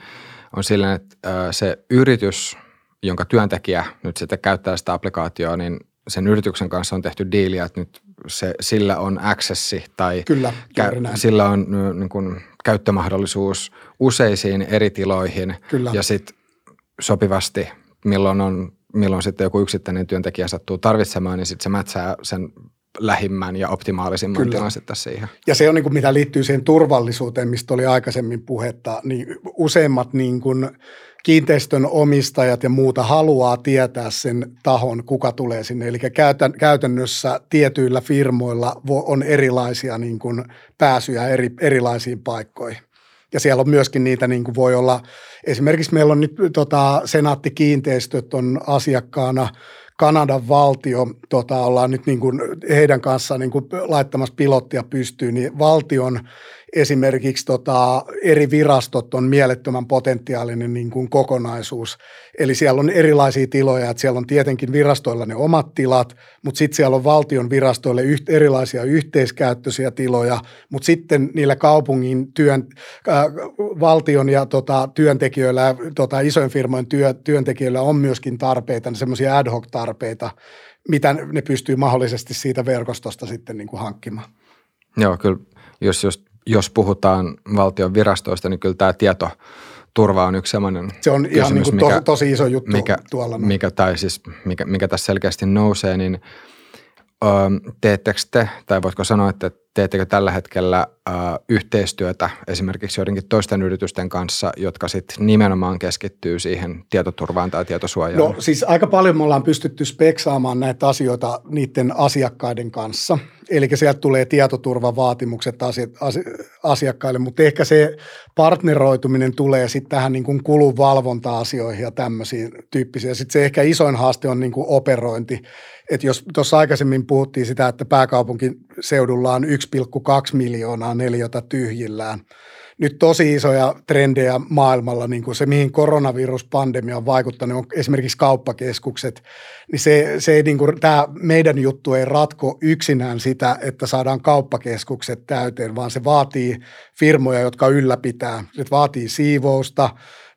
on silleen, että se yritys, jonka työntekijä nyt sitten käyttää sitä applikaatioa, niin sen yrityksen kanssa on tehty diiliä, että nyt se, sillä on accessi tai Kyllä, kä- sillä on niin kuin, käyttömahdollisuus useisiin eri tiloihin Kyllä. ja sitten sopivasti, milloin on milloin sitten joku yksittäinen työntekijä sattuu tarvitsemaan, niin sitten se mätsää sen lähimmän ja optimaalisimman Kyllä. tilan sitten siihen. Ja se on niin kuin, mitä liittyy siihen turvallisuuteen, mistä oli aikaisemmin puhetta, niin useimmat niin kuin kiinteistön omistajat ja muuta haluaa tietää sen tahon, kuka tulee sinne. Eli käytännössä tietyillä firmoilla on erilaisia niin kuin pääsyjä eri, erilaisiin paikkoihin. Ja siellä on myöskin niitä, niin kuin voi olla, esimerkiksi meillä on nyt tota, Senaatti-kiinteistöt on asiakkaana – Kanadan valtio, tota, ollaan nyt niin kuin heidän kanssaan niin kuin laittamassa pilottia pystyyn, niin valtion esimerkiksi tota, eri virastot on mielettömän potentiaalinen niin kuin kokonaisuus. Eli siellä on erilaisia tiloja, että siellä on tietenkin virastoilla ne omat tilat, mutta sitten siellä on valtion virastoille yht, erilaisia yhteiskäyttöisiä tiloja, mutta sitten niillä kaupungin työn, äh, valtion ja tota, työntekijöillä, tota, isojen firmojen työ, työntekijöillä on myöskin tarpeita, semmoisia ad hoc tarpeita, mitä ne pystyy mahdollisesti siitä verkostosta sitten niin kuin hankkimaan. Joo, kyllä jos just jos puhutaan valtion virastoista, niin kyllä tämä tieto turva on yksi sellainen Se on kysymys, ihan niin kuin mikä, tosi, tosi iso juttu mikä, tuolla. Mikä, tai siis, mikä, mikä tässä selkeästi nousee, niin teettekö te, tai voitko sanoa, että teettekö tällä hetkellä yhteistyötä esimerkiksi joidenkin toisten yritysten kanssa, jotka sitten nimenomaan keskittyy siihen tietoturvaan tai tietosuojaan? No siis aika paljon me ollaan pystytty speksaamaan näitä asioita niiden asiakkaiden kanssa – Eli sieltä tulee tietoturvavaatimukset asiakkaille, mutta ehkä se partneroituminen tulee sitten tähän niin kuin kulunvalvonta-asioihin ja tämmöisiin tyyppisiin. Sitten se ehkä isoin haaste on niin kuin operointi. Että jos tuossa aikaisemmin puhuttiin sitä, että pääkaupunkiseudulla on 1,2 miljoonaa neliötä tyhjillään – nyt tosi isoja trendejä maailmalla, niin kuin se, mihin koronaviruspandemia on vaikuttanut, on esimerkiksi kauppakeskukset, niin se, se ei, niin kuin, tämä meidän juttu ei ratko yksinään sitä, että saadaan kauppakeskukset täyteen, vaan se vaatii firmoja, jotka ylläpitää. Se vaatii siivousta,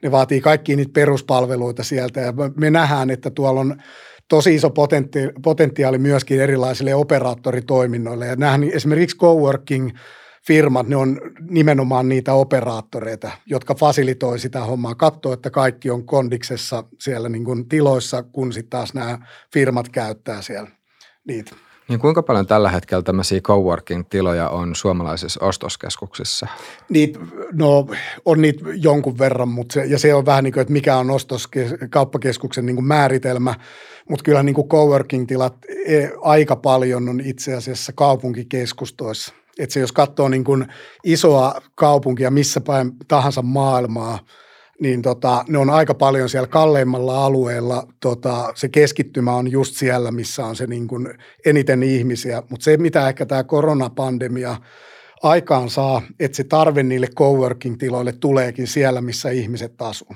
ne vaatii kaikki niitä peruspalveluita sieltä. Ja me nähdään, että tuolla on tosi iso potentiaali myöskin erilaisille operaattoritoiminnoille. Ja nähdään esimerkiksi coworking – firmat, ne on nimenomaan niitä operaattoreita, jotka fasilitoi sitä hommaa, katsoo, että kaikki on kondiksessa siellä niin kuin tiloissa, kun sitten taas nämä firmat käyttää siellä niitä. Niin kuinka paljon tällä hetkellä tämmöisiä coworking-tiloja on suomalaisissa ostoskeskuksissa? Niit, no on niitä jonkun verran, mutta se, ja se on vähän niin kuin, että mikä on ostoskauppakeskuksen niin kuin määritelmä, mutta kyllä niin kuin coworking-tilat e, aika paljon on itse asiassa kaupunkikeskustoissa. Että se jos katsoo niin kuin isoa kaupunkia missä päin tahansa maailmaa, niin tota, ne on aika paljon siellä kalleimmalla alueella. Tota, se keskittymä on just siellä, missä on se niin kuin eniten ihmisiä. Mutta se, mitä ehkä tämä koronapandemia aikaan saa, että se tarve niille coworking-tiloille tuleekin siellä, missä ihmiset asuu.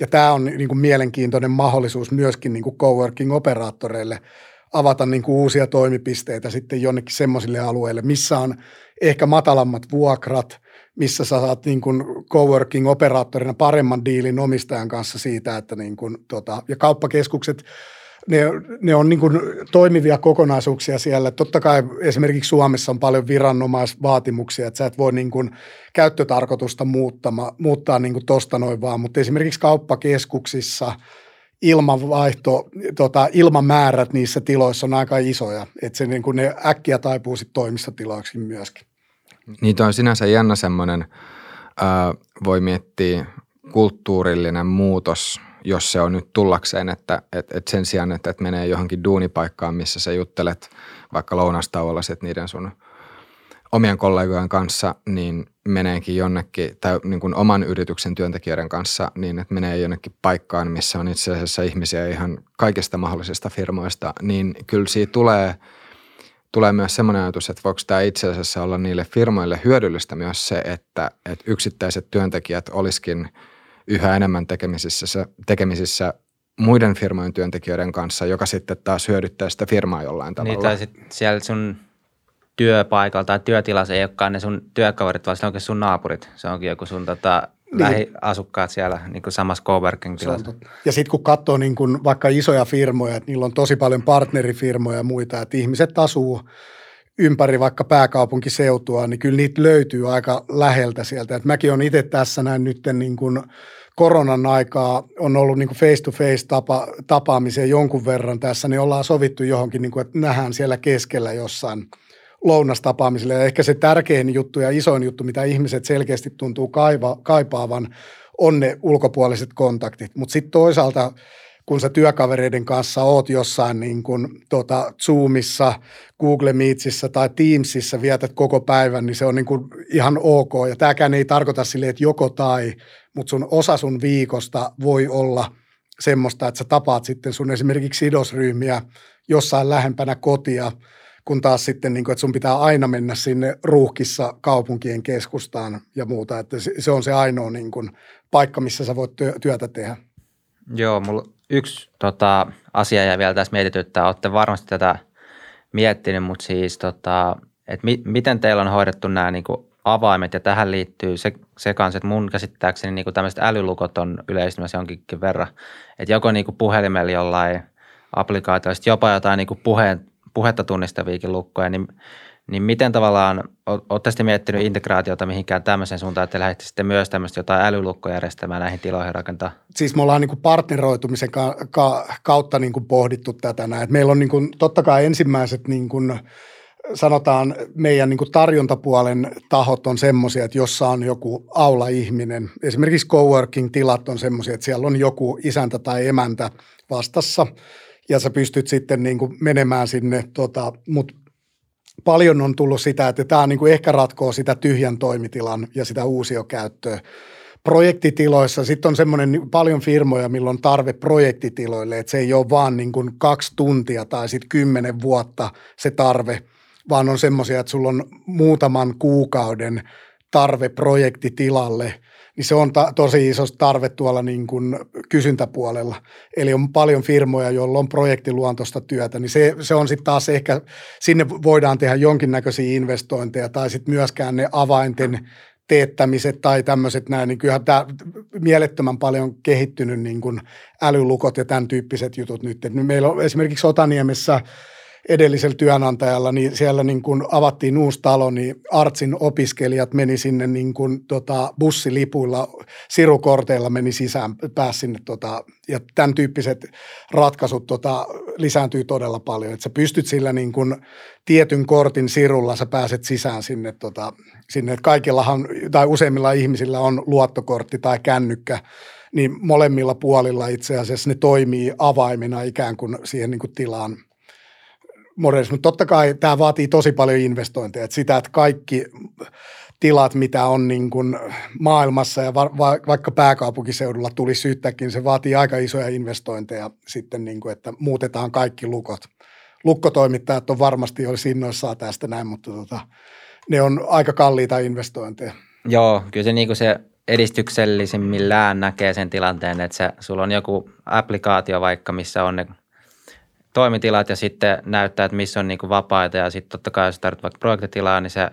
Ja tämä on niin kuin mielenkiintoinen mahdollisuus myöskin niin kuin coworking-operaattoreille – avata niin kuin uusia toimipisteitä sitten jonnekin semmoisille alueille, missä on ehkä matalammat vuokrat, missä sä saat niin kuin coworking-operaattorina paremman diilin omistajan kanssa siitä, että niin kuin, tota, ja kauppakeskukset, ne, ne on niin kuin toimivia kokonaisuuksia siellä. Totta kai esimerkiksi Suomessa on paljon viranomaisvaatimuksia, että sä et voi niin kuin käyttötarkoitusta muuttama, muuttaa niin kuin tosta noin vaan, mutta esimerkiksi kauppakeskuksissa – ilmanvaihto, tota, ilmamäärät niissä tiloissa on aika isoja, että se niin kuin ne äkkiä taipuu sitten toimistotiloiksi myöskin. Niitä on sinänsä jännä semmoinen, äh, voi miettiä kulttuurillinen muutos, jos se on nyt tullakseen, että et, et sen sijaan, että et menee johonkin duunipaikkaan, missä sä juttelet vaikka lounastauolla sit niiden sun – omien kollegojen kanssa, niin meneekin jonnekin, tai niin kuin oman yrityksen työntekijöiden kanssa, niin että menee jonnekin paikkaan, missä on itse asiassa ihmisiä ihan kaikista mahdollisista firmoista, niin kyllä siitä tulee, tulee myös semmoinen ajatus, että voiko tämä itse asiassa olla niille firmoille hyödyllistä myös se, että, että yksittäiset työntekijät olisikin yhä enemmän tekemisissä, tekemisissä muiden firmojen työntekijöiden kanssa, joka sitten taas hyödyttää sitä firmaa jollain tavalla. Niin, tai sitten siellä sun työpaikalla tai työtilassa ei olekaan ne sun työkaverit, vaan se onkin sun naapurit. Se onkin joku sun tota, niin. lähiasukkaat siellä niin kuin samassa coworking tilassa. Ja sitten kun katsoo niin kun vaikka isoja firmoja, että niillä on tosi paljon partnerifirmoja ja muita, että ihmiset asuu ympäri vaikka pääkaupunkiseutua, niin kyllä niitä löytyy aika läheltä sieltä. Et mäkin olen itse tässä näin nyt niin kun koronan aikaa on ollut niin face-to-face tapa, tapaamisia jonkun verran tässä, niin ollaan sovittu johonkin, niin kuin, että nähdään siellä keskellä jossain lounastapaamiselle. Ja ehkä se tärkein juttu ja isoin juttu, mitä ihmiset selkeästi tuntuu kaiva, kaipaavan, on ne ulkopuoliset kontaktit. Mutta sitten toisaalta – kun sä työkavereiden kanssa oot jossain niin kuin, tota, Zoomissa, Google Meetsissä tai Teamsissa vietät koko päivän, niin se on niin kuin ihan ok. Ja tämäkään ei tarkoita sille, että joko tai, mutta sun osa sun viikosta voi olla semmoista, että sä tapaat sitten sun esimerkiksi sidosryhmiä jossain lähempänä kotia, kun taas sitten, niin kuin, että sun pitää aina mennä sinne ruuhkissa kaupunkien keskustaan ja muuta. Että se on se ainoa niin kuin, paikka, missä sä voit työtä tehdä. Joo, mulla yksi tota, asia ja vielä tässä mietityttää, olette varmasti tätä miettinyt, mutta siis tota, että mi, miten teillä on hoidettu nämä niin kuin avaimet ja tähän liittyy se, se kanssa, että mun käsittääkseni niin kuin tämmöiset älylukot on yleistymässä jonkinkin verran, että joko niin kuin puhelimella jollain applikaatioista, jopa jotain niin kuin puheen, puhetta tunnistaviakin lukkoja, niin niin miten tavallaan, olette sitten miettinyt integraatiota mihinkään tämmöiseen suuntaan, että lähditte sitten myös tämmöistä jotain älylukkojärjestelmää näihin tiloihin rakentaa? Siis me ollaan niin kuin partneroitumisen ka- ka- kautta niin kuin pohdittu tätä näin. Meillä on niin kuin, totta kai ensimmäiset niin kuin, sanotaan meidän niin kuin tarjontapuolen tahot on semmoisia, että jossa on joku aula-ihminen. Esimerkiksi coworking-tilat on semmoisia, että siellä on joku isäntä tai emäntä vastassa ja sä pystyt sitten niin kuin menemään sinne, tota, mutta paljon on tullut sitä, että tämä niin kuin ehkä ratkoo sitä tyhjän toimitilan ja sitä uusiokäyttöä. Projektitiloissa sitten on semmoinen paljon firmoja, milloin on tarve projektitiloille, että se ei ole vaan niin kuin kaksi tuntia tai sitten kymmenen vuotta se tarve, vaan on semmoisia, että sulla on muutaman kuukauden tarve projektitilalle – niin se on ta- tosi iso tarve tuolla niin kuin kysyntäpuolella. Eli on paljon firmoja, joilla on projektiluontoista työtä, niin se, se on sitten taas ehkä, sinne voidaan tehdä jonkinnäköisiä investointeja tai sitten myöskään ne avainten teettämiset tai tämmöiset näin, niin kyllähän tämä mielettömän paljon kehittynyt niin kuin älylukot ja tämän tyyppiset jutut nyt. Et meillä on esimerkiksi Otaniemessä – edellisellä työnantajalla, niin siellä niin kuin avattiin uusi talo, niin Artsin opiskelijat meni sinne niin kuin tota bussilipuilla, sirukorteilla meni sisään, pääsi sinne tota, ja tämän tyyppiset ratkaisut tota, lisääntyy todella paljon, että sä pystyt sillä niin kuin tietyn kortin sirulla, sä pääset sisään sinne, tota, sinne. kaikillahan tai useimmilla ihmisillä on luottokortti tai kännykkä, niin molemmilla puolilla itse asiassa ne toimii avaimina ikään kuin siihen niin kuin tilaan – modernismi. Mutta totta kai tämä vaatii tosi paljon investointeja. Että sitä, että kaikki tilat, mitä on niin kuin maailmassa ja va- va- vaikka pääkaupunkiseudulla tuli syyttäkin, se vaatii aika isoja investointeja sitten, niin kuin, että muutetaan kaikki lukot. Lukkotoimittajat on varmasti olisi innoissaan tästä näin, mutta tota, ne on aika kalliita investointeja. Joo, kyllä se, niin kuin se edistyksellisimmillään näkee sen tilanteen, että se, sulla on joku applikaatio vaikka, missä on ne toimitilat ja sitten näyttää, että missä on niin kuin vapaita. Ja sitten totta kai jos tarvitset vaikka projektitilaa, niin se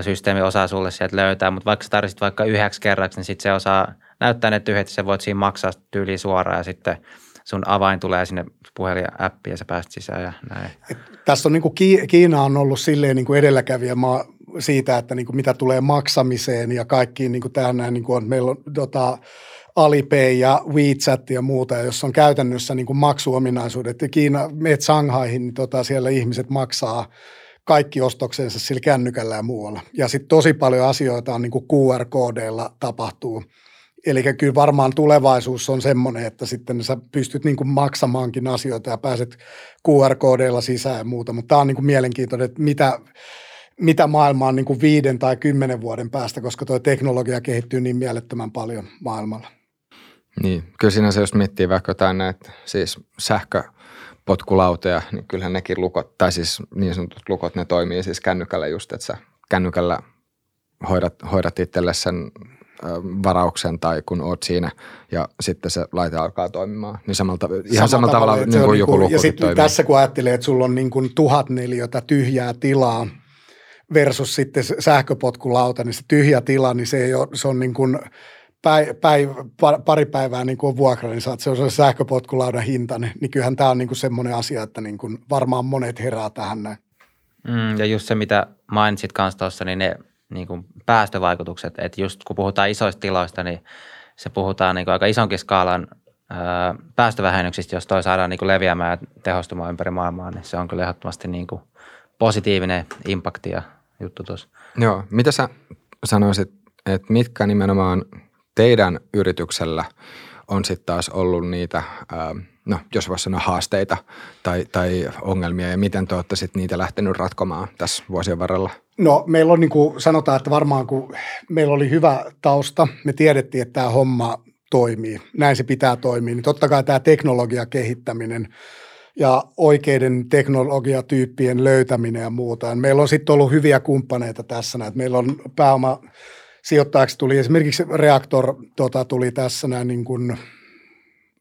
systeemi osaa sulle sieltä löytää, mutta vaikka tarvitset vaikka yhdeksi kerraksi, niin sitten se osaa näyttää ne tyhjät, sä voit siinä maksaa tyyli suoraan. Ja sitten sun avain tulee sinne puhelinäppiin ja sä pääset sisään ja näin. Et tässä on niin kuin Kiina on ollut silleen niin kuin edelläkävijä maa siitä, että niin kuin mitä tulee maksamiseen ja kaikkiin niin kuin tähän näin, niin kuin on, meillä on tota, Alipay ja WeChat ja muuta, jossa on käytännössä niin kuin maksuominaisuudet. Ja Kiina, meet Shanghaihin, niin tota, siellä ihmiset maksaa kaikki ostoksensa sillä kännykällä ja muualla. Ja sitten tosi paljon asioita on niin kuin QR-koodeilla tapahtuu. Eli kyllä varmaan tulevaisuus on semmoinen, että sitten sä pystyt niin kuin maksamaankin asioita ja pääset QR-koodeilla sisään ja muuta. Mutta tämä on niin kuin mielenkiintoinen, että mitä, mitä maailma on niin kuin viiden tai kymmenen vuoden päästä, koska tuo teknologia kehittyy niin mielettömän paljon maailmalla. Niin, kyllä sinänsä jos miettii vaikka jotain näitä siis sähköpotkulauteja, niin kyllähän nekin lukot, tai siis niin sanotut lukot, ne toimii siis kännykällä just, että sä kännykällä hoidat, hoidat itselle sen varauksen tai kun oot siinä ja sitten se laite alkaa toimimaan. Niin samalta, ihan samalla tavalla, tavalla niin kuin joku niin Ja sitten tässä kun ajattelee, että sulla on niin kuin tuhat neliötä tyhjää tilaa versus sitten sähköpotkulauta, niin se tyhjä tila, niin se, ei ole, se on niin kuin – päi, päi, pari päivää niin kuin on vuokra, niin saat se on sähköpotkulaudan hintainen, niin kyllähän tämä on niin kuin semmoinen asia, että niin kuin varmaan monet herää tähän näin. Mm, ja just se, mitä mainitsit kanssa tuossa, niin ne niin kuin päästövaikutukset, että just kun puhutaan isoista tiloista, niin se puhutaan niin kuin aika isonkin skaalan ää, päästövähennyksistä, jos toi saadaan niin kuin leviämään ja tehostumaan ympäri maailmaa, niin se on kyllä ehdottomasti niin kuin positiivinen impakti ja juttu tuossa. Joo, mitä sä sanoisit, että mitkä nimenomaan teidän yrityksellä on sitten taas ollut niitä, no jos voisi sanoa haasteita tai, tai ongelmia ja miten te olette sitten niitä lähtenyt ratkomaan tässä vuosien varrella? No meillä on niin kuin sanotaan, että varmaan kun meillä oli hyvä tausta, me tiedettiin, että tämä homma toimii, näin se pitää toimia, niin totta kai tämä teknologia kehittäminen ja oikeiden teknologiatyyppien löytäminen ja muuta. Meillä on sitten ollut hyviä kumppaneita tässä, meillä on pääoma sijoittajaksi tuli. Esimerkiksi Reaktor tota, tuli tässä näin niin kuin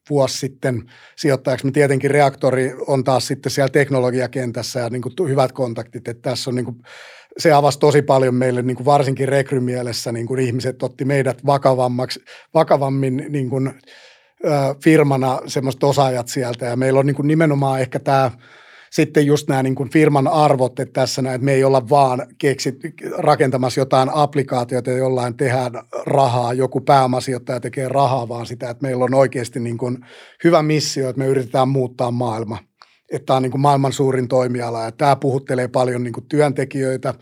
vuosi sitten sijoittajaksi. Me tietenkin reaktori on taas sitten siellä teknologiakentässä ja niin kuin hyvät kontaktit, että tässä on niin kuin, se avasi tosi paljon meille niin kuin varsinkin rekrymielessä, niin kuin ihmiset otti meidät vakavammaksi, vakavammin niin kuin, firmana semmoiset osaajat sieltä. Ja meillä on niin kuin nimenomaan ehkä tämä – sitten just nämä niin kuin firman arvot, että tässä näin, että me ei olla vaan keksit, rakentamassa jotain applikaatioita, jollain tehdään rahaa, joku pääomasijoittaja tekee rahaa, vaan sitä, että meillä on oikeasti niin kuin hyvä missio, että me yritetään muuttaa maailma. Että tämä on niin kuin maailman suurin toimiala ja tämä puhuttelee paljon niin kuin työntekijöitä,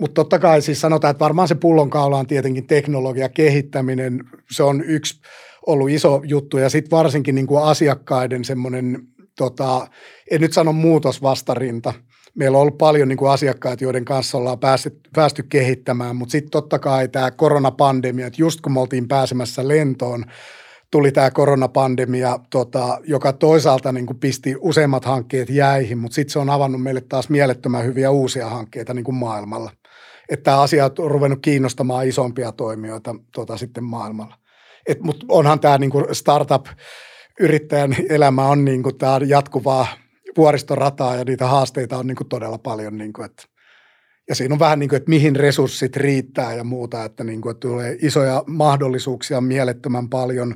mutta totta kai siis sanotaan, että varmaan se pullonkaula on tietenkin teknologia kehittäminen. Se on yksi ollut iso juttu ja sitten varsinkin niin kuin asiakkaiden semmoinen tota, en nyt sano muutosvastarinta. Meillä on ollut paljon niin kuin asiakkaita, joiden kanssa ollaan päästy, päästy kehittämään, mutta sitten totta kai tämä koronapandemia, että just kun me oltiin pääsemässä lentoon, tuli tämä koronapandemia, tota, joka toisaalta niin kuin pisti useimmat hankkeet jäihin, mutta sitten se on avannut meille taas mielettömän hyviä uusia hankkeita niin kuin maailmalla. Että tämä asia on ruvennut kiinnostamaan isompia toimijoita tota, sitten maailmalla. Mutta onhan tämä niin kuin startup – yrittäjän elämä on niin kuin, tämä jatkuvaa vuoristorataa ja niitä haasteita on niin kuin todella paljon. Niin kuin, että, ja siinä on vähän niin kuin, että mihin resurssit riittää ja muuta, että, niin kuin, että tulee isoja mahdollisuuksia mielettömän paljon,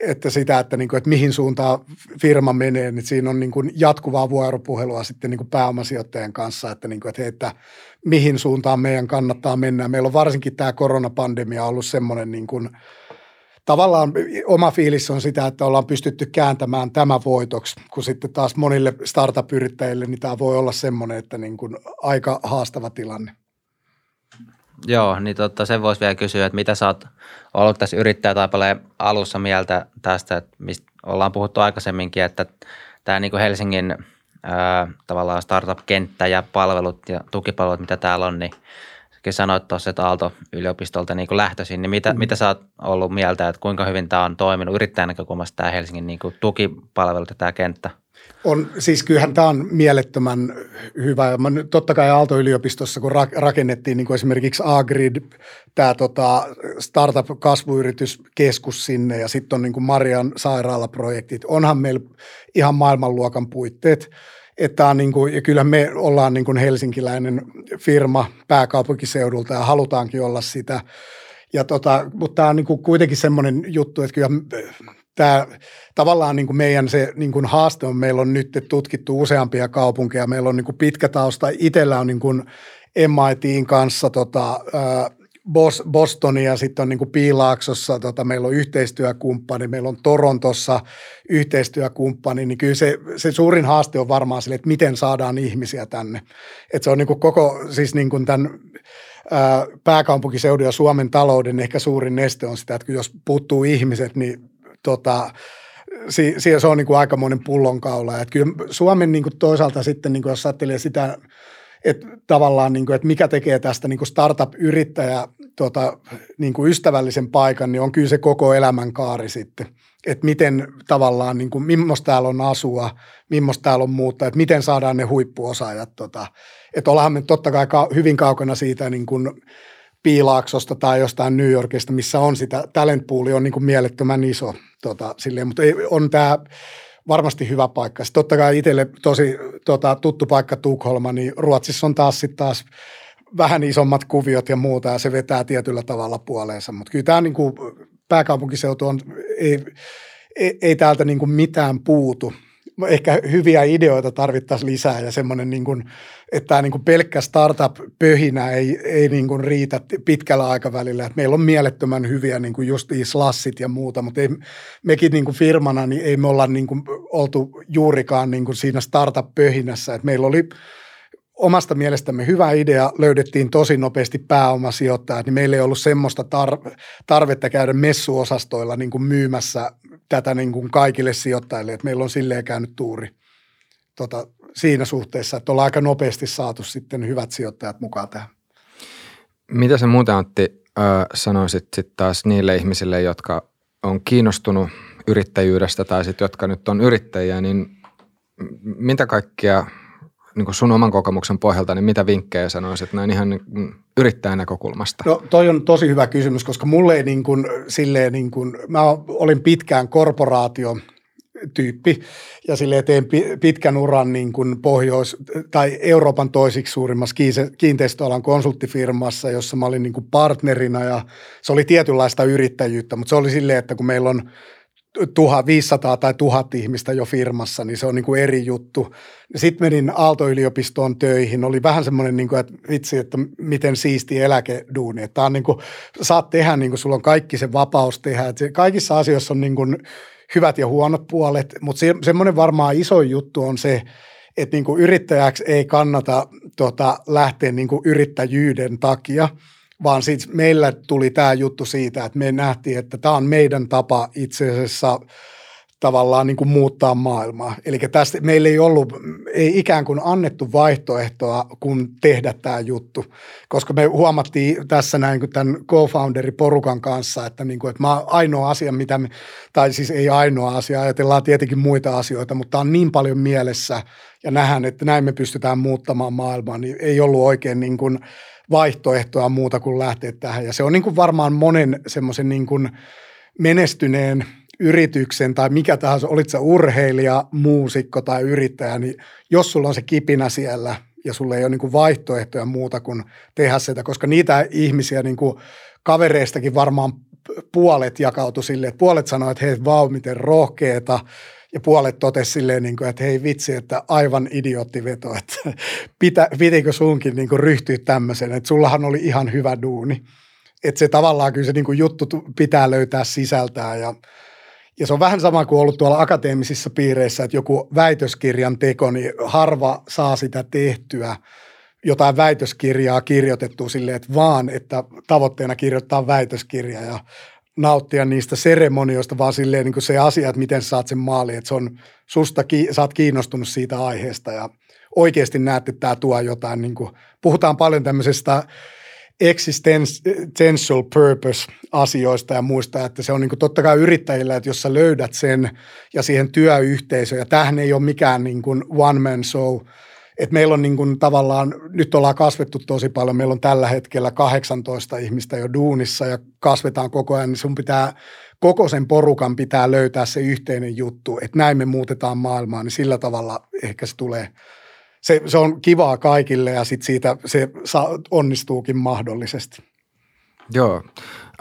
että sitä, että, niin kuin, että mihin suuntaan firma menee, niin siinä on niin kuin jatkuvaa vuoropuhelua sitten niin kuin pääomasijoittajan kanssa, että, niin kuin, että, hei, että mihin suuntaan meidän kannattaa mennä. Meillä on varsinkin tämä koronapandemia ollut semmoinen niin kuin – tavallaan oma fiilis on sitä, että ollaan pystytty kääntämään tämä voitoksi, kun sitten taas monille startup-yrittäjille niin tämä voi olla semmoinen, että niin kuin aika haastava tilanne. Joo, niin totta, sen voisi vielä kysyä, että mitä sä oot ollut tässä yrittäjätaipaleen alussa mieltä tästä, että mistä ollaan puhuttu aikaisemminkin, että tämä niin kuin Helsingin ää, tavallaan startup-kenttä ja palvelut ja tukipalvelut, mitä täällä on, niin sanoit tuossa, että Aalto-yliopistolta niin lähtöisin, niin mitä, mm. mitä sä oot ollut mieltä, että kuinka hyvin tämä on toiminut yrittäjän näkökulmasta tämä Helsingin niin kuin tukipalvelut ja tämä kenttä? On, siis kyllähän tämä on mielettömän hyvä. Mä, totta kai Aalto-yliopistossa, kun rakennettiin niin kuin esimerkiksi Agrid, tämä tota, startup-kasvuyrityskeskus sinne ja sitten on niin kuin Marian sairaalaprojektit, onhan meillä ihan maailmanluokan puitteet – että on niin kuin, ja kyllä me ollaan niin kuin helsinkiläinen firma pääkaupunkiseudulta ja halutaankin olla sitä. Ja tota, mutta tämä on niin kuin kuitenkin semmoinen juttu, että kyllä tämä tavallaan niin kuin meidän se niin kuin haaste on, meillä on nyt tutkittu useampia kaupunkeja, meillä on niin kuin pitkä tausta, itsellä on niin kuin MITin kanssa tota, Bostonia, sitten on niin kuin Piilaaksossa, tota, meillä on yhteistyökumppani, meillä on Torontossa yhteistyökumppani, niin kyllä se, se suurin haaste on varmaan sille, että miten saadaan ihmisiä tänne. Että se on niin kuin koko, siis niin kuin tämän ää, pääkaupunkiseudun ja Suomen talouden ehkä suurin neste on sitä, että jos puuttuu ihmiset, niin tota, si, se on niin kuin aikamoinen pullonkaula. Että kyllä Suomen niin kuin toisaalta sitten, niin kuin jos ajattelee sitä että tavallaan, niin kuin, että mikä tekee tästä niin kuin startup-yrittäjä tota, niin kuin ystävällisen paikan, niin on kyllä se koko elämänkaari sitten. Että miten tavallaan, niin kuin, millaista täällä on asua, millaista täällä on muuttaa, että miten saadaan ne huippuosaajat. Tota. Että ollaan me totta kai hyvin kaukana siitä niin kuin Piilaaksosta tai jostain New Yorkista, missä on sitä, talent on niin kuin mielettömän iso. Tota, silleen, mutta ei, on tämä varmasti hyvä paikka. Sitten totta kai itselle tosi tota, tuttu paikka Tukholma, niin Ruotsissa on taas sitten taas vähän isommat kuviot ja muuta, ja se vetää tietyllä tavalla puoleensa. Mutta kyllä tämä niin pääkaupunkiseutu on, ei, ei, ei täältä niin kuin mitään puutu. Ehkä hyviä ideoita tarvittaisiin lisää ja semmoinen, niin kuin, että tämä niin kuin pelkkä startup-pöhinä ei, ei niin kuin riitä pitkällä aikavälillä. Että meillä on mielettömän hyviä niin kuin just slassit ja muuta, mutta ei, mekin niin kuin firmana niin ei me olla niin kuin oltu juurikaan niin kuin siinä startup-pöhinässä. Että meillä oli omasta mielestämme hyvä idea, löydettiin tosi nopeasti pääomasijoittajat, niin meillä ei ollut semmoista tar- tarvetta käydä messuosastoilla niin kuin myymässä tätä niin kuin kaikille sijoittajille, että meillä on silleen käynyt tuuri tota, siinä suhteessa, että ollaan aika nopeasti saatu sitten hyvät sijoittajat mukaan tähän. Mitä sä muuten Antti sanoisit sitten taas niille ihmisille, jotka on kiinnostunut yrittäjyydestä tai sitten jotka nyt on yrittäjiä, niin mitä kaikkea niin kuin sun oman kokemuksen pohjalta, niin mitä vinkkejä sanoisit näin ihan niin yrittäjän näkökulmasta? No toi on tosi hyvä kysymys, koska mulle ei niin kuin, silleen niin kuin, mä olin pitkään korporaatio tyyppi ja sille tein pitkän uran niin kuin Pohjois- tai Euroopan toisiksi suurimmassa kiinteistöalan konsulttifirmassa, jossa mä olin niin kuin partnerina ja se oli tietynlaista yrittäjyyttä, mutta se oli silleen, että kun meillä on 1500 tai 1000 ihmistä jo firmassa, niin se on niin kuin eri juttu. Sitten menin Aalto-yliopistoon töihin. Oli vähän semmoinen, niin kuin, että vitsi, että miten siisti eläkeduuni. Että on niin kuin, saat tehdä, niin kuin sulla on kaikki se vapaus tehdä. Että kaikissa asioissa on niin kuin hyvät ja huonot puolet, mutta se, semmoinen varmaan iso juttu on se, että niin kuin yrittäjäksi ei kannata tota, lähteä niin kuin yrittäjyyden takia – vaan siis meillä tuli tämä juttu siitä, että me nähtiin, että tämä on meidän tapa itse asiassa tavallaan niin kuin muuttaa maailmaa. Eli tästä meillä ei ollut, ei ikään kuin annettu vaihtoehtoa, kun tehdä tämä juttu, koska me huomattiin tässä näin kuin tämän co-founderi-porukan kanssa, että, niin kuin, että mä ainoa asia, mitä me, tai siis ei ainoa asia, ajatellaan tietenkin muita asioita, mutta on niin paljon mielessä ja nähdään, että näin me pystytään muuttamaan maailmaa, niin ei ollut oikein niin kuin – vaihtoehtoa muuta kuin lähteä tähän. Ja se on niin kuin varmaan monen semmoisen niin kuin menestyneen yrityksen tai mikä tahansa, olit sä urheilija, muusikko tai yrittäjä, niin jos sulla on se kipinä siellä ja sulla ei ole niin kuin vaihtoehtoja muuta kuin tehdä sitä, koska niitä ihmisiä niin kuin kavereistakin varmaan puolet jakautu silleen, että puolet sanoi, että hei, vau, miten rohkeeta, ja puolet totesi silleen, niin kuin, että hei vitsi, että aivan idioottiveto, että pitä, pitikö sunkin niin kuin ryhtyä tämmöiseen, että sullahan oli ihan hyvä duuni. Että se tavallaan kyllä se niin kuin juttu pitää löytää sisältää ja, ja se on vähän sama kuin ollut tuolla akateemisissa piireissä, että joku väitöskirjan teko, niin harva saa sitä tehtyä jotain väitöskirjaa kirjoitettua silleen, että vaan, että tavoitteena kirjoittaa väitöskirja ja nauttia niistä seremonioista, vaan silleen niin kuin se asia, että miten saat sen maaliin, että se on susta, sä oot kiinnostunut siitä aiheesta ja oikeasti näet, että tämä tuo jotain, niin kuin, puhutaan paljon tämmöisestä existential purpose-asioista ja muista, että se on niin kuin totta kai yrittäjillä, että jos sä löydät sen ja siihen työyhteisöön, ja tämähän ei ole mikään niin kuin one man show, et meillä on niin kuin tavallaan, nyt ollaan kasvettu tosi paljon, meillä on tällä hetkellä 18 ihmistä jo duunissa ja kasvetaan koko ajan, niin sun pitää, koko sen porukan pitää löytää se yhteinen juttu, että näin me muutetaan maailmaa, niin sillä tavalla ehkä se tulee, se, se on kivaa kaikille ja sitten siitä se onnistuukin mahdollisesti. Joo.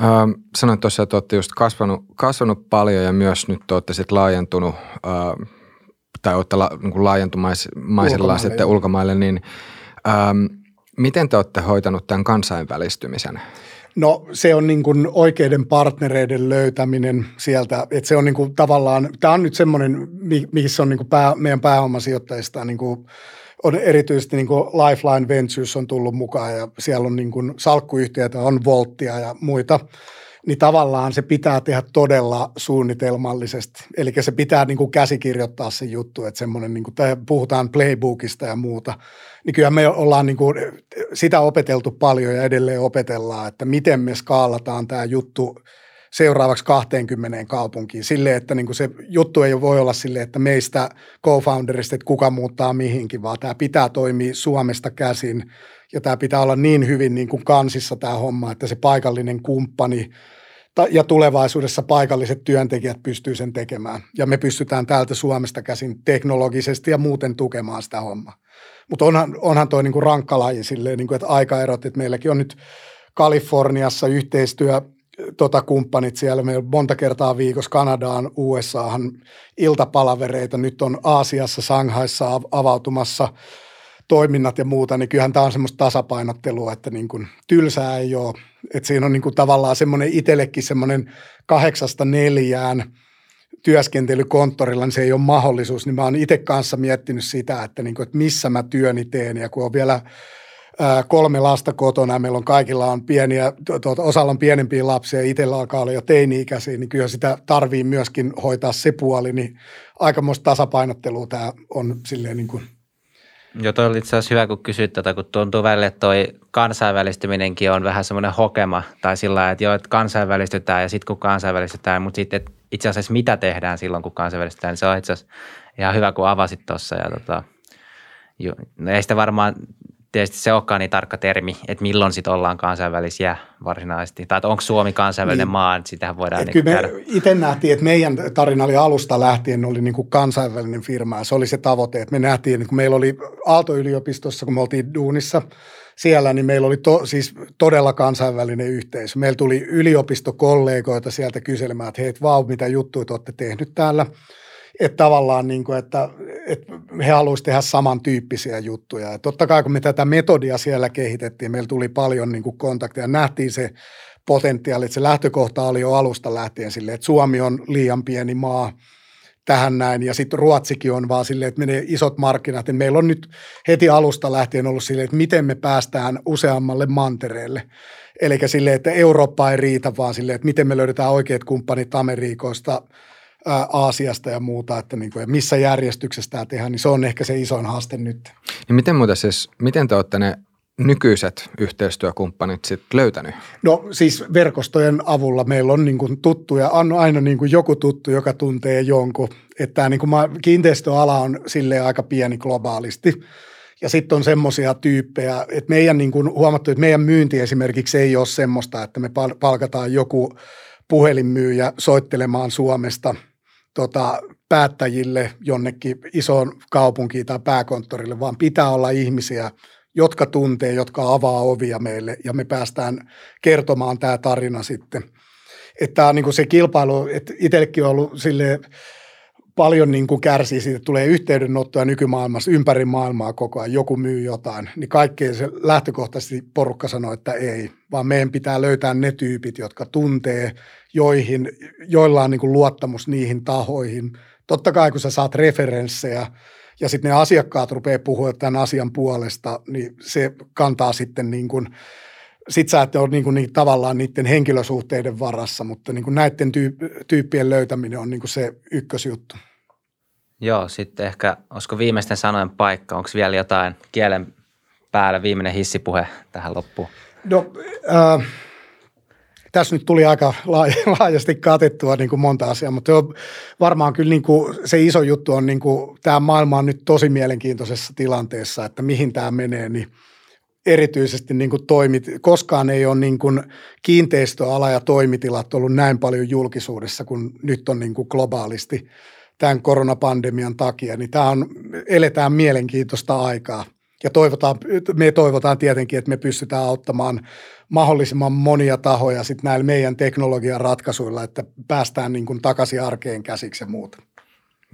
Ähm, sanoit tuossa, että olette just kasvanut, kasvanut paljon ja myös nyt olette sitten laajentunut äh, tai olette la, niin laajentumaisilla sitten ulkomaille, niin ähm, miten te olette hoitanut tämän kansainvälistymisen? No se on niin kuin oikeiden partnereiden löytäminen sieltä, että se on niin kuin tavallaan, tämä on nyt semmoinen, missä on niin kuin pää, meidän pääomasijoittajista niin kuin on erityisesti niin kuin Lifeline Ventures on tullut mukaan ja siellä on niin kuin salkkuyhtiöitä, on Volttia ja muita – niin tavallaan se pitää tehdä todella suunnitelmallisesti. Eli se pitää niin kuin käsikirjoittaa se juttu, että semmoinen, niin kuin, puhutaan playbookista ja muuta, niin kyllä me ollaan niin kuin sitä opeteltu paljon ja edelleen opetellaan, että miten me skaalataan tämä juttu seuraavaksi 20 kaupunkiin. Silleen, että niin kuin se juttu ei voi olla silleen, että meistä co-founderista, että kuka muuttaa mihinkin, vaan tämä pitää toimia Suomesta käsin ja tämä pitää olla niin hyvin niin kuin kansissa tämä homma, että se paikallinen kumppani ja tulevaisuudessa paikalliset työntekijät pystyy sen tekemään. Ja me pystytään täältä Suomesta käsin teknologisesti ja muuten tukemaan sitä hommaa. Mutta onhan, onhan toi niin kuin rankka laji silleen, niin kuin, että aikaerot, että meilläkin on nyt Kaliforniassa yhteistyö tota, kumppanit siellä. Meillä on monta kertaa viikossa Kanadaan, USAhan iltapalavereita. Nyt on Aasiassa, Shanghaissa avautumassa toiminnat ja muuta, niin kyllähän tämä on semmoista tasapainottelua, että niin kuin tylsää ei ole. Että siinä on niin kuin tavallaan semmoinen itsellekin semmoinen kahdeksasta neljään työskentelykonttorilla, niin se ei ole mahdollisuus. Niin mä oon itse kanssa miettinyt sitä, että, niin kuin, että missä mä työni teen ja kun on vielä kolme lasta kotona, meillä on kaikilla on pieniä, tuota, osalla on pienempiä lapsia itsellä alkaa olla jo teini-ikäisiä, niin kyllä sitä tarvii myöskin hoitaa se puoli, niin aikamoista tasapainottelua tämä on silleen niin kuin – Joo, toi oli itse asiassa hyvä, kun kysyt tätä, kun tuntuu välillä, että toi kansainvälistyminenkin on vähän semmoinen hokema, tai sillä että joo, että kansainvälistytään ja sitten kun kansainvälistytään, mutta sitten itse asiassa mitä tehdään silloin, kun kansainvälistytään, niin se on itse asiassa ihan hyvä, kun avasit tuossa. Ja tota, no ei sitä varmaan tietysti se olekaan niin tarkka termi, että milloin sitten ollaan kansainvälisiä varsinaisesti. Tai onko Suomi kansainvälinen niin. maa, että sitähän voidaan niin Kyllä me itse nähtiin, että meidän tarina oli alusta lähtien oli niin kuin kansainvälinen firma ja se oli se tavoite, että me nähtiin, että kun meillä oli Aalto-yliopistossa, kun me oltiin duunissa siellä, niin meillä oli to, siis todella kansainvälinen yhteisö. Meillä tuli yliopistokollegoita sieltä kyselemään, että hei, vau, mitä juttuja te olette tehnyt täällä – että tavallaan, niin kuin, että, että he haluaisivat tehdä samantyyppisiä juttuja. Ja totta kai kun me tätä metodia siellä kehitettiin, meillä tuli paljon niin kuin kontakteja, nähtiin se potentiaali, että se lähtökohta oli jo alusta lähtien silleen, että Suomi on liian pieni maa tähän näin, ja sitten Ruotsikin on vaan silleen, että menee isot markkinat, ja meillä on nyt heti alusta lähtien ollut silleen, että miten me päästään useammalle mantereelle. Eli silleen, että Eurooppa ei riitä, vaan silleen, että miten me löydetään oikeat kumppanit Amerikoista – Aasiasta ja muuta, että niin kuin, ja missä järjestyksessä tämä tehdään, niin se on ehkä se isoin haaste nyt. Niin miten muuta siis, miten te olette ne nykyiset yhteistyökumppanit sitten löytänyt? No siis verkostojen avulla meillä on niin kuin tuttuja, on aina niin kuin joku tuttu, joka tuntee jonkun. Että niin kuin kiinteistöala on sille aika pieni globaalisti. Ja sitten on semmoisia tyyppejä, että meidän niin kuin huomattu, että meidän myynti esimerkiksi ei ole semmoista, että me palkataan joku puhelinmyyjä soittelemaan Suomesta – tota, päättäjille jonnekin isoon kaupunkiin tai pääkonttorille, vaan pitää olla ihmisiä, jotka tuntee, jotka avaa ovia meille ja me päästään kertomaan tämä tarina sitten. Että tämä on niin kuin se kilpailu, että itsellekin on ollut silleen, paljon niin kuin kärsii siitä, tulee yhteydenottoja nykymaailmassa ympäri maailmaa koko ajan, joku myy jotain, niin kaikkeen se lähtökohtaisesti porukka sanoo, että ei, vaan meidän pitää löytää ne tyypit, jotka tuntee, joihin, joilla on niin kuin luottamus niihin tahoihin. Totta kai, kun sä saat referenssejä ja sitten ne asiakkaat rupeaa puhua tämän asian puolesta, niin se kantaa sitten niin kuin – sit sä et ole niin kuin, niin, tavallaan niiden henkilösuhteiden varassa, mutta niin kuin näiden tyyp- tyyppien löytäminen on niin kuin se ykkösjuttu. Joo, sitten ehkä, olisiko viimeisten sanojen paikka, onko vielä jotain kielen päällä viimeinen hissipuhe tähän loppuun? No, äh, tässä nyt tuli aika laajasti katettua niin kuin monta asiaa, mutta varmaan kyllä niin kuin se iso juttu on, niin kuin, tämä maailma on nyt tosi mielenkiintoisessa tilanteessa, että mihin tämä menee, niin – erityisesti niin kuin toimit, koskaan ei ole niin kuin kiinteistöala ja toimitilat ollut näin paljon julkisuudessa kuin nyt on niin kuin globaalisti tämän koronapandemian takia, niin tämä on, eletään mielenkiintoista aikaa. Ja toivotaan, me toivotaan tietenkin, että me pystytään auttamaan mahdollisimman monia tahoja sit näillä meidän teknologian ratkaisuilla, että päästään niin kuin takaisin arkeen käsiksi ja muuta.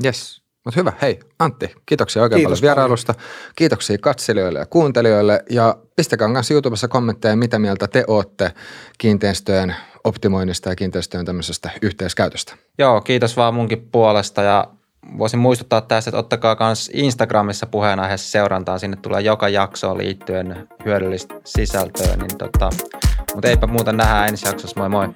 Yes. Mutta hyvä, hei Antti, kiitoksia oikein Kiitos paljon vierailusta. Paljon. Kiitoksia katselijoille ja kuuntelijoille ja pistäkää kanssa YouTubessa kommentteja, mitä mieltä te olette kiinteistöjen optimoinnista ja kiinteistöjen tämmöisestä yhteiskäytöstä. Joo, kiitos vaan munkin puolesta ja voisin muistuttaa tässä, että ottakaa myös Instagramissa puheenaiheessa seurantaa. Sinne tulee joka jaksoon liittyen hyödyllistä sisältöä. Niin tota, mutta eipä muuta nähdään ensi jaksossa. Moi moi!